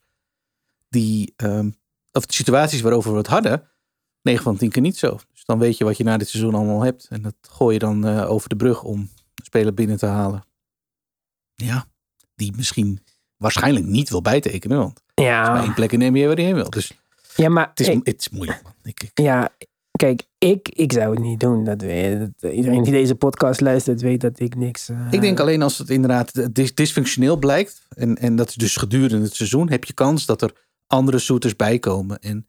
die, ehm, of de situaties waarover we het hadden, 9 van 10 keer niet zo. Dus dan weet je wat je na dit seizoen allemaal hebt. En dat gooi je dan eh, over de brug om een speler binnen te halen. Ja, die misschien waarschijnlijk niet wil bijtekenen. Want er is maar Ja, één plek in de NBA waar hij heen wil. Dus ja maar het is, ik- het is moeilijk, man. Ik, ik- Ja, kijk, ik, ik zou het niet doen. Dat weet, dat, iedereen die deze podcast luistert weet dat ik niks... eh, Ik denk alleen als het inderdaad dis- dysfunctioneel blijkt. En, en dat is dus gedurende het seizoen. Heb je kans dat er andere shooters bijkomen. En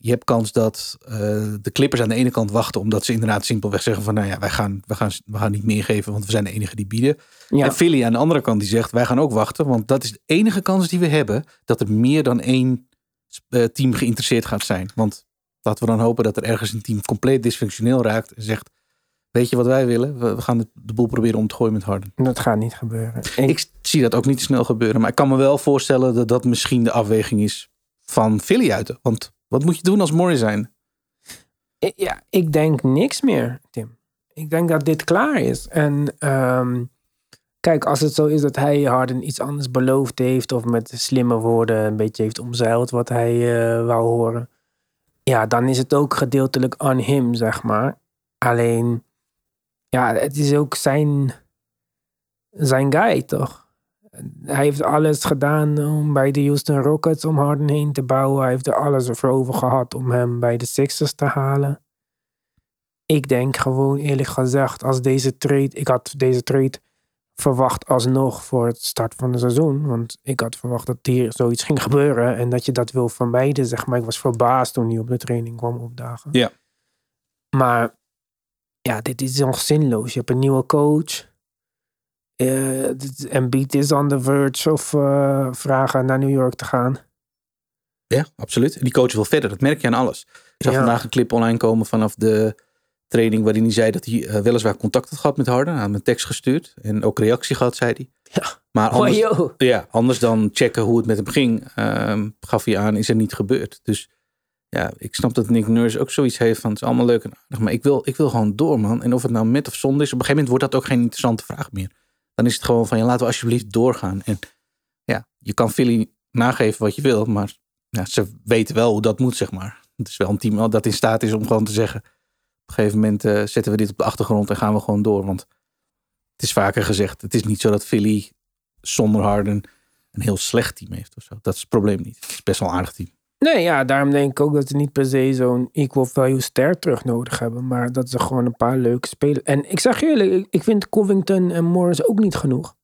je hebt kans dat eh, de Clippers aan de ene kant wachten. Omdat ze inderdaad simpelweg zeggen van. Nou ja, wij gaan, wij gaan, we gaan niet meer geven. Want we zijn de enige die bieden. ja, En Philly aan de andere kant die zegt. Wij gaan ook wachten. Want dat is de enige kans die we hebben. Dat er meer dan één eh, team geïnteresseerd gaat zijn. Want laten we dan hopen dat er ergens een team compleet dysfunctioneel raakt. En zegt. Weet je wat wij willen? We, we gaan de, de boel proberen om te gooien met Harden. dat gaat niet gebeuren. Ik, Ik zie dat ook niet snel gebeuren. Maar ik kan me wel voorstellen dat dat misschien de afweging is van Philly uit. Want wat moet je doen als Morris zijn? ja, ik denk niks meer, Tim. Ik denk dat dit klaar is. En ehm, kijk, als het zo is dat hij Harden iets anders beloofd heeft... of met slimme woorden een beetje heeft omzeild wat hij eh, wou horen... ja, dan is het ook gedeeltelijk on him, zeg maar. Alleen, ja, het is ook zijn, zijn guy, toch? Hij heeft alles gedaan om bij de Houston Rockets om Harden heen te bouwen. Hij heeft er alles voor over gehad om hem bij de Sixers te halen. Ik denk gewoon eerlijk gezegd, als deze trade... Ik had deze trade verwacht alsnog voor het start van het seizoen. Want ik had verwacht dat hier zoiets ging gebeuren. En dat je dat wil vermijden, zeg maar. Ik was verbaasd toen hij op de training kwam opdagen. Ja. Maar ja, dit is nog zinloos. Je hebt een nieuwe coach. Eh dit- Embiid is on the verge of eh, vragen naar New York te gaan. Ja, absoluut. En die coach wil verder. Dat merk je aan alles. Ik zag Ja. vandaag een clip online komen vanaf de training... waarin hij zei dat hij eh, weliswaar contact had gehad met Harden. Hij had een tekst gestuurd. En ook reactie gehad, zei hij. Ja. Maar anders, ja, anders dan checken hoe het met hem ging... ehm, gaf hij aan, is er niet gebeurd. Dus ja, ik snap dat Nick Nurse ook zoiets heeft van... het is allemaal leuk en aardig, maar ik wil, ik wil gewoon door, man. En of het nou met of zonder is... op een gegeven moment wordt dat ook geen interessante vraag meer. Dan is het gewoon van, ja, laten we alsjeblieft doorgaan. En ja, je kan Philly nageven wat je wil... maar ja, ze weten wel hoe dat moet, zeg maar. Het is wel een team dat in staat is om gewoon te zeggen... op een gegeven moment eh, zetten we dit op de achtergrond en gaan we gewoon door. Want het is vaker gezegd, het is niet zo dat Philly zonder Harden een heel slecht team heeft of zo. Dat is het probleem niet. Het is best wel een aardig team. Nee, ja, daarom denk ik ook dat ze niet per se zo'n equal value ster terug nodig hebben. Maar dat ze gewoon een paar leuke spelers... En ik zeg eerlijk, ik- vind Covington en Morris ook niet genoeg.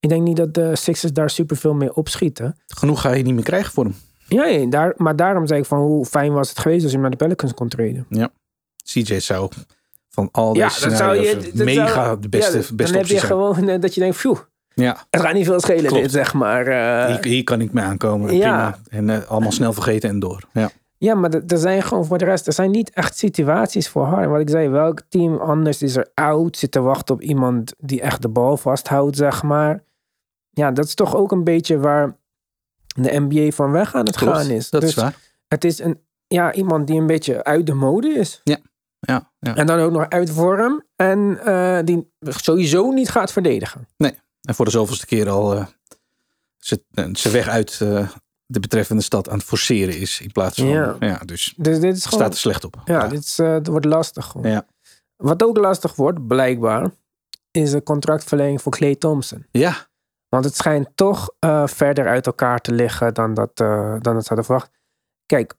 Ik denk niet dat de Sixers daar superveel mee opschieten. Genoeg ga je niet meer krijgen voor hem. Ja, ja, daar, maar daarom zei ik van hoe fijn was het geweest als je hem naar de Pelicans kon treden. CJ zou van al Ja, deze dat zou je... dat mega zou- de beste, ja, beste Dan heb je zijn. gewoon eh, dat je denkt, phew, Ja, het gaat niet veel schelen Klopt. dit, zeg maar. eh. hier, hier kan ik mee aankomen. Ja. Prima. En eh, allemaal snel vergeten en door. Ja. Ja, maar er- zijn gewoon voor de rest, er zijn niet echt situaties voor Harden. Wat ik zei, welk team anders is er oud, zit te wachten op iemand die echt de bal vasthoudt, zeg maar. Ja, dat is toch ook een beetje waar de NBA van weg aan het Klopt, gaan is. dat Dus is waar. Het is een, ja, iemand die een beetje uit de mode is. Ja, ja. En dan ook nog uit vorm. En eh, die sowieso niet gaat verdedigen. En voor de zoveelste keer al eh, ze- zijn weg uit eh, de betreffende stad aan het forceren is. In plaats van, Ja. ja, dus Dus dit is gewoon... staat er slecht op. Ja, Dit is, het wordt lastig gewoon. Ja. Wat ook lastig wordt, blijkbaar, is een contractverlenging voor Clay Thompson. ja, Want het schijnt toch verder uit elkaar te liggen dan dat, dan dat ze hadden verwacht. Kijk,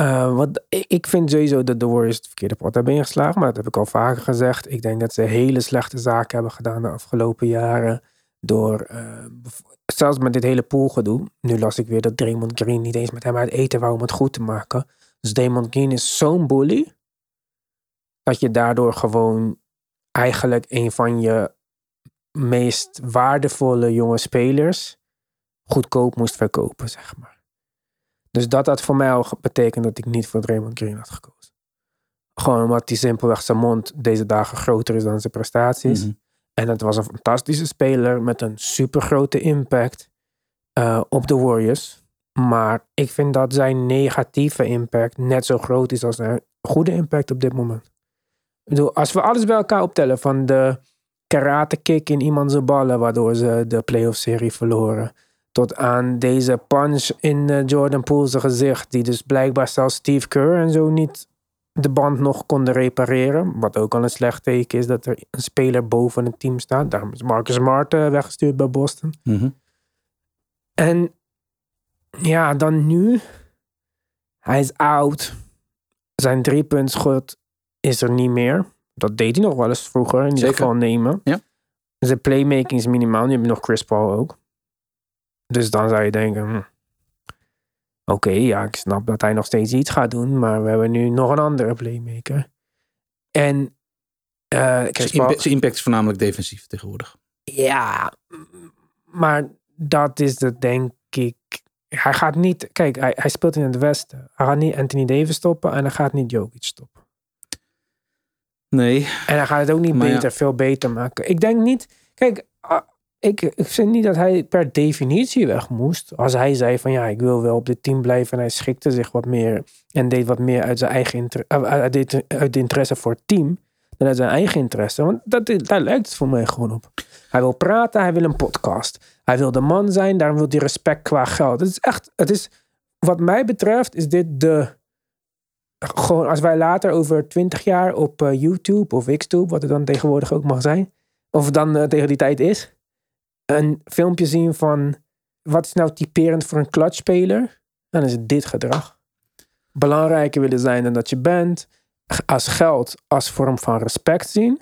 eh, wat, ik, vind sowieso dat de Warriors het verkeerde pad hebben ingeslagen. Maar dat heb ik al vaker gezegd. Ik denk dat ze hele slechte zaken hebben gedaan de afgelopen jaren. Door, eh, zelfs met dit hele poolgedoe. Nu las ik weer dat Draymond Green niet eens met hem uit eten wou om het goed te maken. Dus Draymond Green is zo'n bully. Dat je daardoor gewoon eigenlijk een van je meest waardevolle jonge spelers goedkoop moest verkopen, zeg maar. Dus dat had voor mij al betekend dat ik niet voor Draymond Green had gekozen. Gewoon omdat hij simpelweg zijn mond deze dagen groter is dan zijn prestaties. Mhm. En het was een fantastische speler met een super grote impact. eh, op de Warriors. Maar ik vind dat zijn negatieve impact net zo groot is als zijn goede impact op dit moment. Ik bedoel, als we alles bij elkaar optellen, van de karate kick in iemand zijn ballen, waardoor ze de playoff serie verloren. Tot aan deze punch in eh, Jordan Poole's gezicht, die dus blijkbaar zelfs Steve Kerr en zo niet de band nog konden repareren. Wat ook al een slecht teken is dat er een speler boven het team staat. Daarom is Marcus Smart eh, weggestuurd bij Boston. Mhm. En ja, dan nu. Hij is oud. Zijn driepuntschot is er niet meer. Dat deed hij nog wel eens vroeger. In ieder Zeker. geval nemen. Ja. Zijn playmaking is minimaal. Nu heb je nog Chris Paul ook. Dus dan zou je denken... hm, Oké, ja, ik snap dat hij nog steeds iets gaat doen. Maar we hebben nu nog een andere playmaker. En... Chris Zijn impact is voornamelijk defensief tegenwoordig. ja, maar dat is het denk ik. Hij gaat niet, kijk, hij, hij speelt in het Westen. Hij gaat niet Anthony Davis stoppen en hij gaat niet Jokic stoppen. Nee, En hij gaat het ook niet ja. beter, veel beter maken. Ik denk niet, kijk, ah, ik, ik vind niet dat hij per definitie weg moest. Als hij zei van ja, ik wil wel op dit team blijven en hij schikte zich wat meer en deed wat meer uit zijn eigen inter, eh, uit, dit- uit de interesse voor het team dan uit zijn eigen interesse. Want dat, daar lijkt het voor mij gewoon op. Hij wil praten, hij wil een podcast. Hij wil de man zijn, daarom wil hij respect qua geld. Het is echt, het is, wat mij betreft, is dit de. Gewoon als wij later over twintig jaar op eh, YouTube of Xtube, wat het dan tegenwoordig ook mag zijn, of dan eh, tegen die tijd is, een filmpje zien van wat is nou typerend voor een clutchspeler, dan is het dit gedrag. Belangrijker willen zijn dan dat je bent, als geld als vorm van respect zien.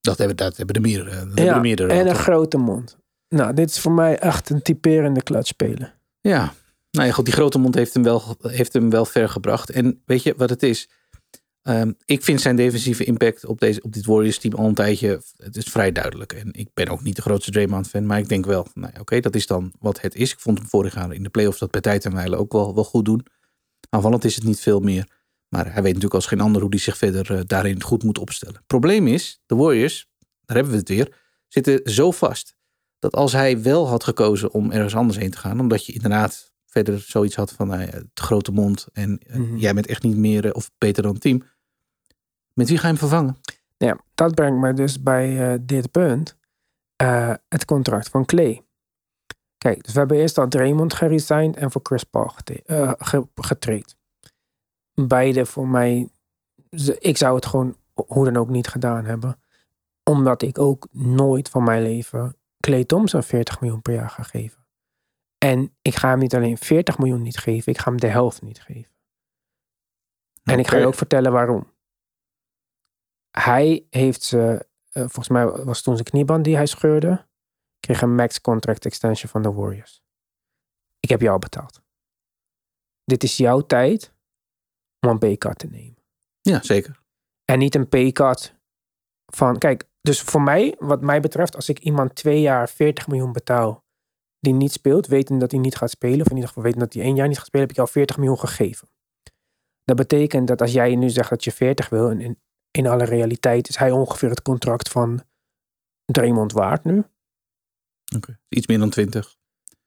dat hebben, dat hebben de meerdere. Ja, de en een grote mond. Nou, dit is voor mij echt een typerende clutchspeler. Ja, nou ja, goed, die grote mond heeft hem wel, heeft hem wel ver gebracht. En weet je wat het is? Ehm, ik vind zijn defensieve impact op, deze, op dit Warriors team al een tijdje, het is vrij duidelijk. En ik ben ook niet de grootste Draymond fan, maar ik denk wel, nou oké, dat is dan wat het is. Ik vond hem vorig jaar in de playoffs dat bij tijd en wijle ook wel, wel goed doen. Aanvallend is het niet veel meer. Maar hij weet natuurlijk als geen ander hoe hij zich verder eh, daarin goed moet opstellen. Probleem is, de Warriors, daar hebben we het weer, zitten zo vast. Dat als hij wel had gekozen om ergens anders heen te gaan, omdat je inderdaad verder zoiets had van nou ja, het grote mond en eh, Mhm. jij bent echt niet meer eh, of beter dan het team. Met wie ga je hem vervangen? Ja, dat brengt me dus bij eh, dit punt. Eh, het contract van Clay. Kijk, dus we hebben eerst al Draymond geresigned en voor Chris Paul ge- getraind. Beide voor mij, ik zou het gewoon hoe dan ook niet gedaan hebben. Omdat ik ook nooit van mijn leven Clay Thompson 40 miljoen per jaar ga geven. En ik ga hem niet alleen 40 miljoen niet geven, ik ga hem de helft niet geven. En ik ga je ook vertellen waarom. Hij heeft ze, eh, volgens mij was het toen zijn knieband die hij scheurde, kreeg een max contract extension van de Warriors. Ik heb jou betaald. Dit is jouw tijd om een pay-cut te nemen. Ja, zeker. En niet een pay-cut van, kijk, dus voor mij, wat mij betreft, als ik iemand twee jaar 40 miljoen betaal die niet speelt, wetend dat hij niet gaat spelen, of in ieder geval weten dat hij één jaar niet gaat spelen, heb ik jou 40 miljoen gegeven. Dat betekent dat als jij nu zegt dat je 40 wil, en in alle realiteit is hij ongeveer het contract van Draymond waard nu. Oké. Iets meer dan 20.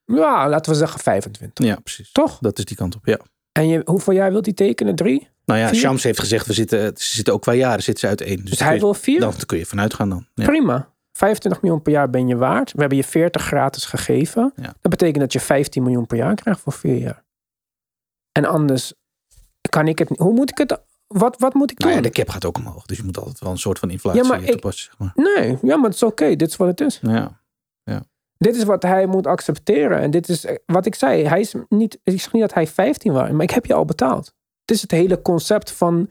Ja, laten we zeggen 25. Ja, precies. Toch? Dat is die kant op, ja. En je, hoeveel jaar wilt hij tekenen? Drie? Nou ja, Vier? Shams heeft gezegd, we zitten, ze zitten ook qua jaren zitten ze uit één. Dus Dus hij je- wil vier? Dan kun je vanuit gaan dan. Ja. Prima. 25 miljoen per jaar ben je waard. We hebben je 40 gratis gegeven. Ja. Dat betekent dat je 15 miljoen per jaar krijgt voor vier jaar. En anders kan ik het niet. Hoe moet ik het? Wat, wat moet ik doen? Nou ja, de cap gaat ook omhoog. Dus je moet altijd wel een soort van inflatie Ja, maar ik- toepassen. Zeg maar. Nee, ja, maar het is oké. Dit is wat het is. Ja. Dit is wat hij moet accepteren. En dit is eh, wat ik zei. Hij is niet, ik zeg niet dat hij 15 was, maar ik heb je al betaald. Het is het hele concept van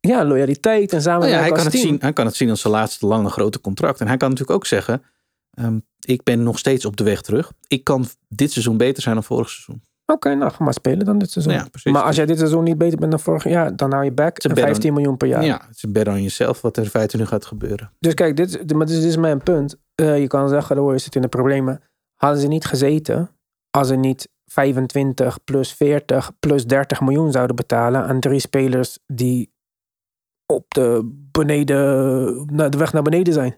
ja, loyaliteit en Nou samenwerken ja, hij, kan het zien, hij kan het zien als zijn laatste lange grote contract. En hij kan natuurlijk ook zeggen, ehm, ik ben nog steeds op de weg terug. Ik kan dit seizoen beter zijn dan vorig seizoen. Oké, nou ga maar spelen dan dit seizoen. Ja, maar als jij dit seizoen niet beter bent dan vorig jaar, dan hou je back een en bet on- 15 miljoen per jaar. Ja, het is better on jezelf wat er in feite nu gaat gebeuren. Dus kijk, dit, is- maar dit, is- is mijn punt. Eh, je kan zeggen, de Warriors zitten in de problemen. Hadden ze niet gezeten als ze niet 25 plus 40 plus 30 miljoen zouden betalen aan drie spelers die op de, beneden, de weg naar beneden zijn.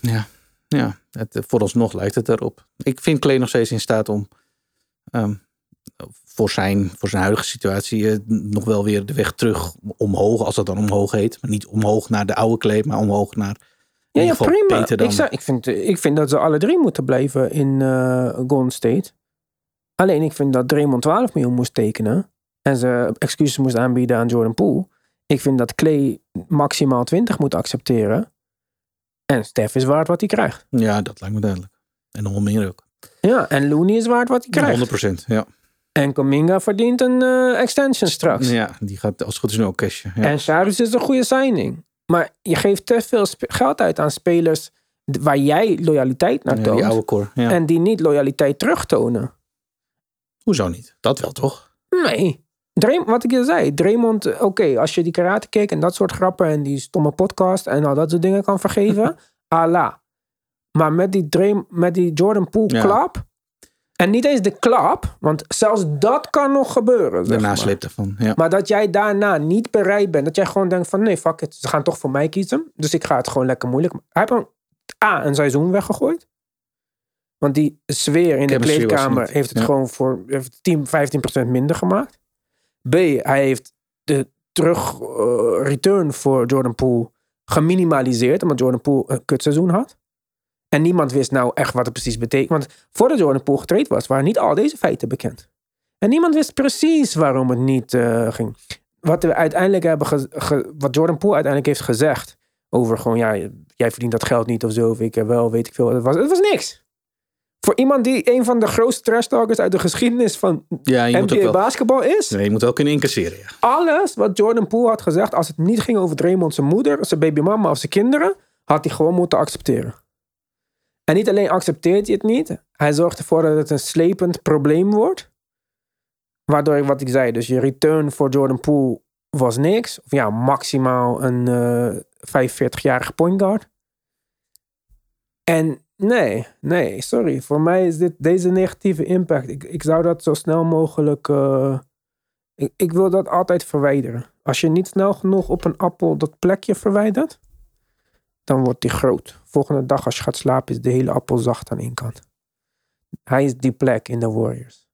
Ja, Ja, het, eh, vooralsnog lijkt het erop. Ik vind Clay nog steeds in staat om ehm, voor, zijn, voor zijn huidige situatie eh, nog wel weer de weg terug omhoog, als dat dan omhoog heet. Maar niet omhoog naar de oude Clay, maar omhoog naar Ja, prima. dan... Ik, zou, ik, vind, ik vind dat ze alle drie moeten blijven in eh Golden State. Alleen ik vind dat Draymond 12 miljoen moest tekenen. En ze excuses moest aanbieden aan Jordan Poole. Ik vind dat Clay maximaal 20 moet accepteren. En Steph is waard wat hij krijgt. Ja, dat lijkt me duidelijk. En nog wel meer ook. Ja, en Looney is waard wat hij krijgt. 100%, ja. En Cominga verdient een eh, extension straks. Ja, die gaat als het goed is nu ook cashen. Ja. En Cyrus is een goede signing. Maar je geeft te veel geld uit aan spelers waar jij loyaliteit naar Ja, toont. die oude core. Ja. En die niet loyaliteit terugtonen. Hoezo niet? Dat wel toch? Nee. Dream, wat ik je zei, Draymond, eh, oké, als je die karate kick en dat soort grappen en die stomme podcast en al dat soort dingen kan vergeven, Allah. Maar met die, Dream, met die Jordan Poole Ja. klap, en niet eens de klap, want zelfs dat kan nog gebeuren. zeg De nasleep ervan. Ja. Maar dat jij daarna niet bereid bent. Dat jij gewoon denkt van nee, fuck it. Ze gaan toch voor mij kiezen. Dus ik ga het gewoon lekker moeilijk. Hij heeft een, A, een seizoen weggegooid. Want die sfeer in de kleedkamer heeft het ja. gewoon voor heeft 10, 15% minder gemaakt. B, hij heeft de terug eh, return voor Jordan Poole geminimaliseerd. Omdat Jordan Poole een kutseizoen had. En niemand wist nou echt wat het precies betekent. Want voordat Jordan Poole getraind was, waren niet al deze feiten bekend. En niemand wist precies waarom het niet eh, ging. Wat we uiteindelijk hebben wat Jordan Poole uiteindelijk heeft gezegd over gewoon ja, jij verdient dat geld niet of zo, of ik wel, weet ik veel. Het was, het was niks. Voor iemand die een van de grootste trash talkers uit de geschiedenis van ja, je moet ook NBA wel, basketbal is. nee, je moet wel kunnen incasseren. Ja. Alles wat Jordan Poole had gezegd, als het niet ging over Draymond zijn moeder, zijn babymama of zijn kinderen, had hij gewoon moeten accepteren. En niet alleen accepteert hij het niet, hij zorgt ervoor dat het een slepend probleem wordt. Waardoor, wat ik zei, dus je return voor Jordan Poole was niks. Of ja, maximaal een eh 45-jarige point guard. En nee, nee, sorry. Voor mij is dit, deze negatieve impact. Ik, ik zou dat zo snel mogelijk. eh, ik, ik wil dat altijd verwijderen. Als je niet snel genoeg op een appel dat plekje verwijdert, dan wordt die groot. Volgende dag als je gaat slapen is de hele appel zacht aan één kant. Hij is die plek in de Warriors.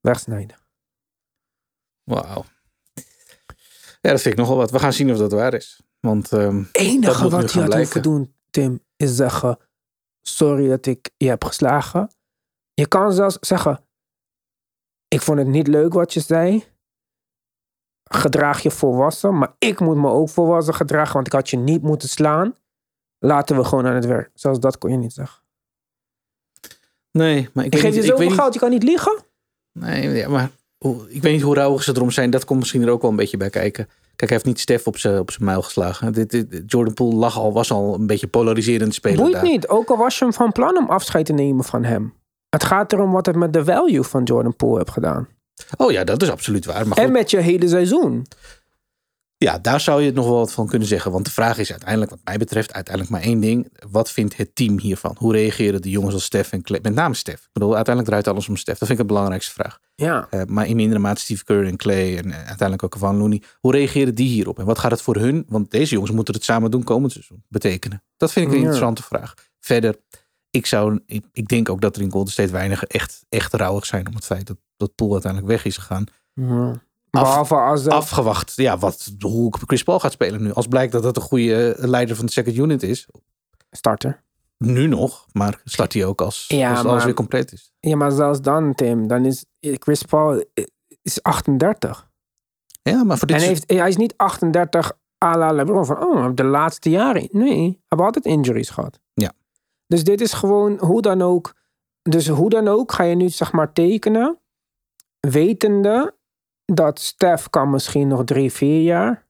Wegsnijden. Wauw. Ja, dat vind ik nogal wat. We gaan zien of dat waar is. Want ehm, enige wat je had blijken. hoeven doen, Tim, is zeggen: Sorry dat ik je heb geslagen. Je kan zelfs zeggen: Ik vond het niet leuk wat je zei. Gedraag je volwassen, maar ik moet me ook volwassen gedragen, want ik had je niet moeten slaan. Laten we gewoon aan het werk. Zelfs dat kon je niet zeggen. nee, maar ik, Ik, weet geef niet, je zoveel niet, geld, je kan niet liegen. Nee, ja, maar ik weet niet hoe rauwig ze erom zijn. Dat komt misschien er ook wel een beetje bij kijken. Kijk, hij heeft niet Stef op zijn op zijn muil geslagen. Dit, dit- Jordan Poole lag al, was al een beetje polariserend spelen Boeit daar. niet, ook al was je hem van plan om afscheid te nemen van hem. Het gaat erom wat het met de value van Jordan Poole hebt gedaan. Oh ja, dat is absoluut waar. Maar goed, En met je hele seizoen. ja, daar zou je het nog wel wat van kunnen zeggen. Want de vraag is uiteindelijk, wat mij betreft, uiteindelijk maar één ding. Wat vindt het team hiervan? Hoe reageren de jongens als Stef en? Met name Stef. Ik bedoel, uiteindelijk draait alles om Stef. Dat vind ik de belangrijkste vraag. Ja. Eh, maar in mindere mate Steve Kerr en Clay en eh, uiteindelijk ook Van Looney. Hoe reageren die hierop? En wat gaat het voor hun, want deze jongens moeten het samen doen komend seizoen, betekenen? Dat vind ik een Ja. interessante vraag. Verder, ik, zou, ik, ik denk ook dat er in Golden State weinig echt, echt rouwig zijn om het feit dat, dat Poole uiteindelijk weg is gegaan. Ja. Behalve als dat... Afgewacht, ja, wat, hoe Chris Paul gaat spelen nu. Als blijkt dat dat een goede eh, leider van de second unit is. starter. Nu nog, maar start hij ook als, Ja, als alles weer compleet is. Ja, maar zelfs dan, Tim, dan is Chris Paul eh, is 38. Ja, maar voor dit En heeft, hij is niet 38 à la LeBron van, oh, de laatste jaren. Nee, hij heeft altijd injuries gehad. Ja. Dus dit is gewoon, hoe dan ook. Dus hoe dan ook ga je nu, zeg maar, tekenen. Wetende dat Steph kan misschien nog drie, vier jaar.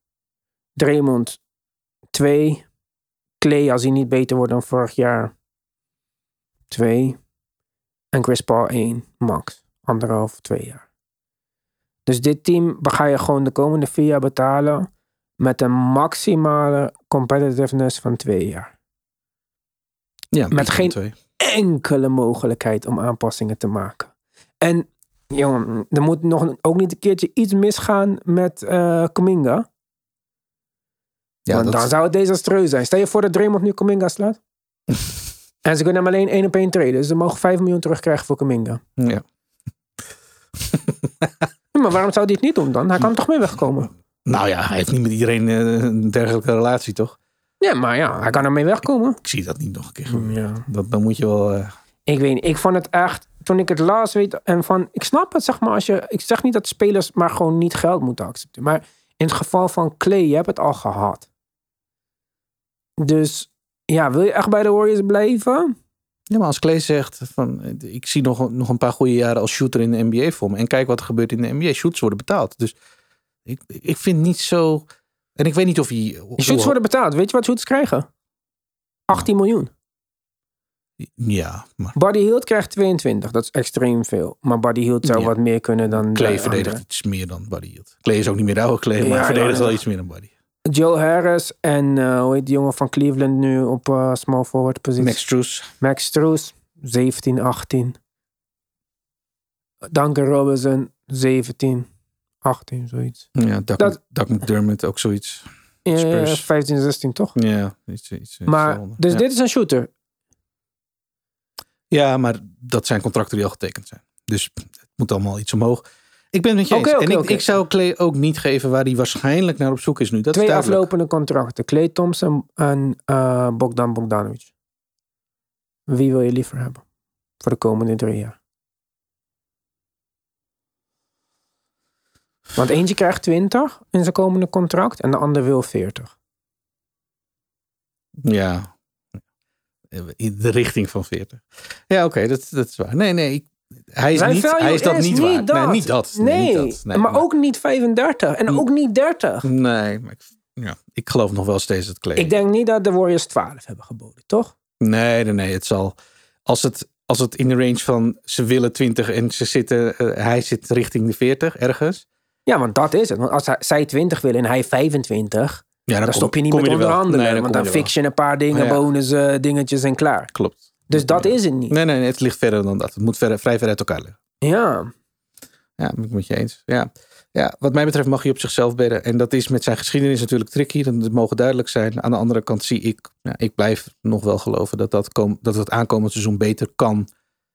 Draymond twee. Clay, als hij niet beter wordt dan vorig jaar, twee. En Chris Paul één, max. Anderhalf, twee jaar. Dus dit team ga je gewoon de komende vier jaar betalen met een maximale competitiveness van twee jaar. ja, met geen- twee. Enkele mogelijkheid om aanpassingen te maken. En jongen, er moet nog ook niet een keertje iets misgaan met eh Kuminga. Ja, want dat- dan zou het desastreus zijn. Stel je voor dat Draymond nu Kuminga slaat. En ze kunnen hem alleen één op één treden. Dus ze mogen 5 miljoen terugkrijgen voor Kaminga. Ja. Ja, Maar waarom zou hij het niet doen dan? Hij kan toch mee wegkomen? Nou ja, hij heeft niet met iedereen eh, een dergelijke relatie, toch? Ja, maar ja, hij kan ermee wegkomen. Ik zie dat niet nog een keer gebeuren. Ja. Dat, dan moet je wel... eh, Ik weet niet, ik vond het echt, toen ik het las, weet en van, ik snap het zeg maar als je, ik zeg niet dat spelers maar gewoon niet geld moeten accepteren. Maar in het geval van Clay, je hebt het al gehad. Dus ja, wil je echt bij de Warriors blijven? Ja, maar als Clay zegt van ik zie nog, nog een paar goede jaren als shooter in de NBA voor me. En kijk wat er gebeurt in de NBA. Shooters worden betaald. Dus ik, ik vind niet zo. En ik weet niet of hij. Shoots worden betaald. Weet je wat shoots krijgen? 18 miljoen. Ja, maar Buddy Hield krijgt 22. Dat is extreem veel. Maar Buddy Hield zou Ja. wat meer kunnen dan Clay de verdedigt iets meer dan Buddy Hield. Clay is ook niet meer de oude Clay, maar Ja, hij verdedigt ja, wel iets meer dan Buddy. Joe Harris en eh, hoe heet die jongen van Cleveland nu op eh, small forward positie? Max Struess. Max Struess, 17, 18. Duncan Robinson, 17, 18, zoiets. Ja, Doug, Dat- Doug McDermott ook zoiets. Ja, Spurs. 15, 16 toch? Ja, iets, iets, Maar, dus ja. dit is een shooter. ja, maar dat zijn contracten die al getekend zijn. Dus het moet allemaal iets omhoog. Ik ben het met je eens. en ik, ik zou Clay ook niet geven waar hij waarschijnlijk naar op zoek is nu. Dat Twee is aflopende contracten. Clay Thompson en eh, Bogdan Bogdanovic. Wie wil je liever hebben? Voor de komende drie jaar. Want eentje krijgt 20 in zijn komende contract en de ander wil 40. Ja. In de richting van 40. Ja, oké, dat, dat is waar. Nee, nee. ik- hij is, niet, hij is dat is niet niet waard. dat. Nee, niet dat. Nee, niet dat. Nee, maar, ook niet 35 en ook niet 30. Nee, maar ik, ja, ik geloof nog wel steeds dat Clay... Ik denk niet dat de Warriors 12 hebben geboden, toch? Nee, nee, nee. Het zal... Als het, als het in de range van ze willen 20 en ze zitten, eh, hij zit richting de 40 ergens. Ja, want dat is het. Want als hij, zij 20 willen en hij 25, Ja, dan kom- stop je niet kom met er onderhandelen. Nee, want dan fix je een paar dingen, Ja. bonussen, dingetjes en klaar. Klopt. Dus dat is het niet. Nee, nee, nee, het ligt verder dan dat. Het moet vrij ver uit elkaar liggen. Ja. Ja, ben ik met je eens. Ja. ja, wat mij betreft mag hij op zichzelf bedden. En dat is met zijn geschiedenis natuurlijk tricky. Dat mogen duidelijk zijn. Aan de andere kant zie ik, ik blijf nog wel geloven dat, dat, kom, dat het aankomend seizoen beter kan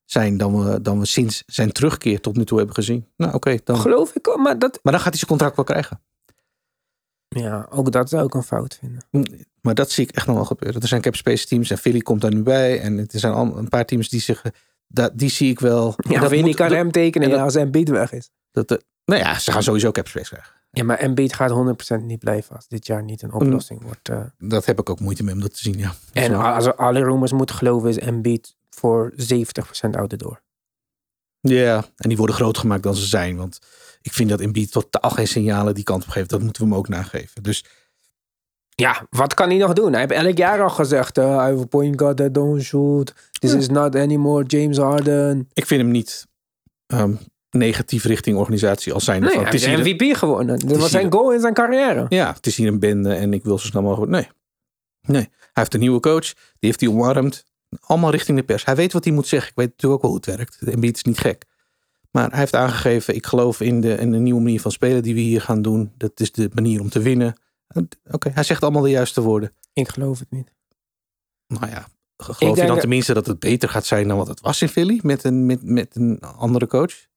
zijn dan we, dan we sinds zijn terugkeer tot nu toe hebben gezien. Nou, oké, dan. Geloof ik ook. Maar, dat, Maar dan gaat hij zijn contract wel krijgen. Ja, ook dat zou ik een fout vinden. Maar dat zie ik echt nog wel gebeuren. Er zijn cap space teams en Philly komt daar nu bij. En er zijn al een paar teams die zich. Dat, die zie ik wel. Ja, dat moet- kan hem tekenen en dat- als Embiid weg is. Dat, dat- nou ja, ze gaan sowieso cap space krijgen. Ja, maar Embiid gaat 100% niet blijven als dit jaar niet een oplossing wordt. eh. Dat heb ik ook moeite mee om dat te zien. Ja. en als alle rumors moeten geloven, is Embiid voor 70% out the door. Ja, en die worden groot gemaakt dan ze zijn. Want ik vind dat Embiid totaal geen signalen die kant op geeft. Dat moeten we hem ook nageven. Dus Ja, wat kan hij nog doen? Hij heeft elk jaar al gezegd: eh, I have a point guard that don't shoot. This is not anymore James Harden. ik vind hem niet ehm, negatief richting organisatie als zijn. Nee, van, hij het is MVP gewonnen. Dat was zijn goal in zijn carrière. ja, het is hier een bende en ik wil zo snel mogelijk. Nee. Nee. Hij heeft een nieuwe coach. Die heeft hij omarmd. Allemaal richting de pers. Hij weet wat hij moet zeggen. Ik weet natuurlijk ook wel hoe het werkt. Embiid is niet gek. Maar hij heeft aangegeven, ik geloof in de, in de nieuwe manier van spelen die we hier gaan doen. Dat is de manier om te winnen. Oké, hij zegt allemaal de juiste woorden. Ik geloof het niet. Nou ja, geloof je dan tenminste dat het beter gaat zijn dan wat het was in Philly met een, met, met een andere coach?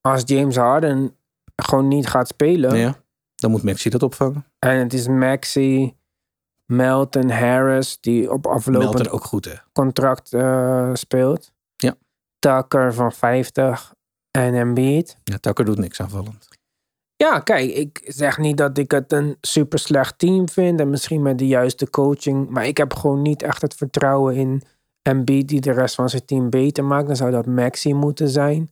Als James Harden gewoon niet gaat spelen. Ja. Dan moet Maxi dat opvangen. En het is Maxi, Melton, Harris die op aflopend Melton ook goed hè. contract eh, speelt. Tucker van 50 en Embiid. Ja, Tucker doet niks aanvallend. Ja, kijk, ik zeg niet dat ik het een super slecht team vind. En misschien met de juiste coaching. Maar ik heb gewoon niet echt het vertrouwen in Embiid die de rest van zijn team beter maakt. Dan zou dat Maxi moeten zijn.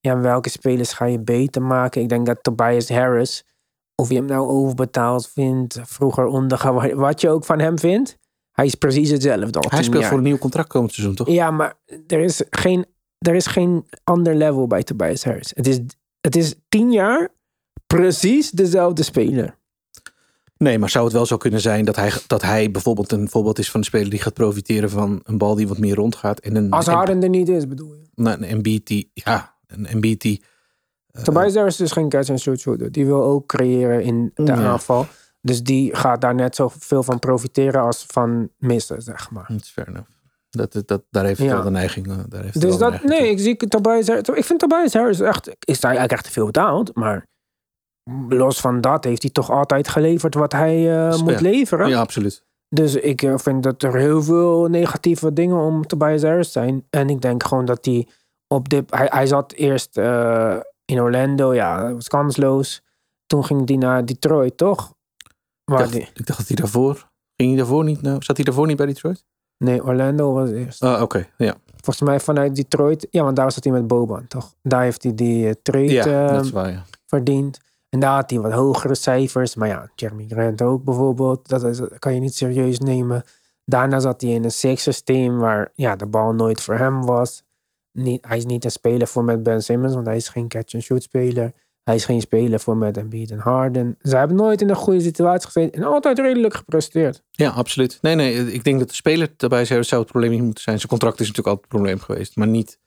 Ja, welke spelers ga je beter maken? Ik denk dat Tobias Harris, of je hem nou overbetaald vindt, vroeger ondergewaardeerd, wat je ook van hem vindt. Hij is precies hetzelfde al Hij speelt jaar. voor een nieuw contract komend seizoen, toch? Ja, maar er is geen, er is geen ander level bij Tobias Harris. Het is, het is tien jaar precies dezelfde speler. Nee, maar zou het wel zo kunnen zijn dat hij, dat hij bijvoorbeeld een voorbeeld is van een speler die gaat profiteren van een bal die wat meer rondgaat. En een, Als een, Harden er niet is, bedoel je. nou, een Embiid die, ja, een Embiid die, Tobias Harris is geen catch and shoot shooter. Die wil ook creëren in de Ja. aanval. Dus die gaat daar net zoveel van profiteren als van missen, zeg maar. Dat is fair enough. Dat, dat, daar heeft het Ja. wel de neiging. eh, Daar heeft Dus dat, neiging nee, ik zie Tobias Harris. Ik vind Tobias Harris echt, is hij eigenlijk echt te veel betaald. Maar los van dat heeft hij toch altijd geleverd wat hij eh, moet leveren. Ja, absoluut. Dus ik eh, vind dat er heel veel negatieve dingen om Tobias Harris zijn. En ik denk gewoon dat hij op dit... Hij, hij zat eerst in Orlando, ja, dat was kansloos. Toen ging hij naar Detroit, toch? Ik dacht, die, ik dacht dat hij daarvoor... Ging hij daarvoor niet... Nou, zat hij daarvoor niet bij Detroit? Nee, Orlando was eerst. Ah, oké. Ja, Volgens mij vanuit Detroit. Ja, want daar zat hij met Boban, toch? Daar heeft hij die eh, trade ja eh, dat is waar, ja. verdiend. En daar had hij wat hogere cijfers. Maar ja, Jeremy Grant ook bijvoorbeeld. Dat, is, dat kan je niet serieus nemen. Daarna zat hij in een Sixers team waar ja, de bal nooit voor hem was. Niet, hij is niet een speler voor met Ben Simmons, want hij is geen catch-and-shoot speler. Hij is geen speler voor met Embiid en Harden. Ze hebben nooit in een goede situatie gezeten en altijd redelijk gepresteerd. Ja, absoluut. Nee, nee, ik denk dat de speler daarbij zou zou het probleem niet moeten zijn. Zijn contract is natuurlijk altijd het probleem geweest. Maar niet,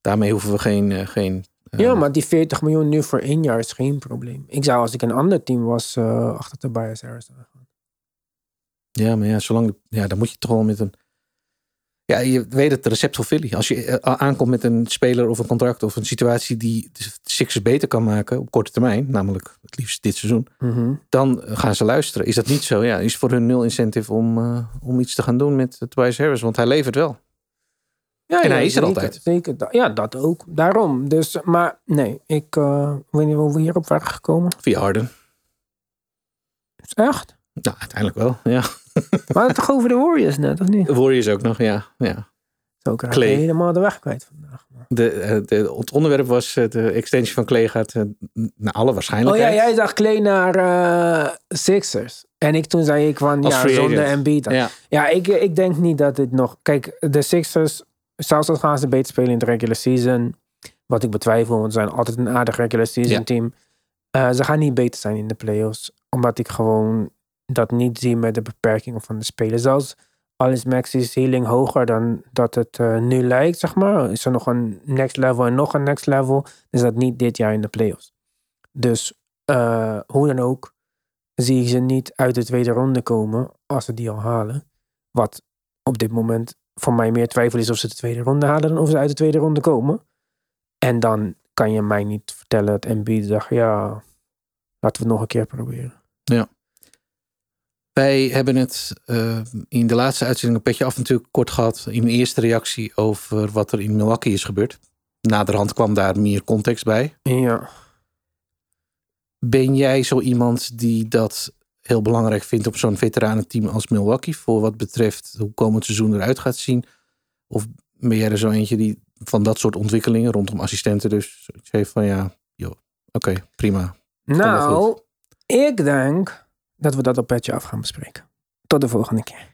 daarmee hoeven we geen... eh, geen eh, Ja, maar die 40 miljoen nu voor één jaar is geen probleem. Ik zou als ik een ander team was eh, achter Tobias Harris aangaan. Ja, maar ja, zolang... de- Ja, dan moet je toch wel met een... Ja, je weet het recept voor Philly. Als je eh, aankomt met een speler of een contract of een situatie die de Sixers beter kan maken op korte termijn, namelijk het liefst dit seizoen, Mhm. dan gaan ze luisteren. Is dat niet zo? Ja, is voor hun nul incentive om, eh, om iets te gaan doen met uh, Tobias Harris, want hij levert wel. Ja, En ja, hij is er altijd. Zeker, ja, dat ook. Daarom. Dus, maar nee, ik eh, weet niet hoe we hierop waren gekomen. Via Harden. Echt? Nou, uiteindelijk wel, ja. We hadden het toch over de Warriors net, of niet? Warriors ook nog, ja. ja. Zo ik raak Clay. helemaal de weg kwijt vandaag. De, eh, de, het onderwerp was eh, de extension van Clay gaat eh, naar alle Oh ja, waarschijnlijkheid. jij zag Clay naar Sixers. En ik toen zei ik van, Als ja, zonder. Embiid. Ja, Ja, ik, ik denk niet dat dit nog... Kijk, de Sixers, zelfs al gaan ze beter spelen in de regular season... Wat ik betwijfel, want ze zijn altijd een aardig regular season Ja. team. Ze gaan niet beter zijn in de playoffs. Omdat ik gewoon dat niet zie met de beperkingen van de spelers. Zelfs al is Maxi's ceiling hoger dan dat het eh, nu lijkt, zeg maar. Is er nog een next level en nog een next level. Is dat niet dit jaar in de playoffs. Dus eh, hoe dan ook, zie ik ze niet uit de tweede ronde komen als ze die al halen. Wat op dit moment voor mij meer twijfel is of ze de tweede ronde halen dan of ze uit de tweede ronde komen. En dan kan je mij niet vertellen dat Embiid zegt, ja, laten we het nog een keer proberen. Wij hebben het eh, in de laatste uitzending een petje af natuurlijk kort gehad in een eerste reactie over wat er in Milwaukee is gebeurd. Naderhand kwam daar meer context bij. Ja. Ben jij zo iemand die dat heel belangrijk vindt op zo'n veteranenteam als Milwaukee? Voor wat betreft hoe komend seizoen eruit gaat zien? Of ben jij er zo eentje die van dat soort ontwikkelingen rondom assistenten dus heeft van ja, joh, oké, prima. Nou, ik denk dat we dat op petje af gaan bespreken. Tot de volgende keer.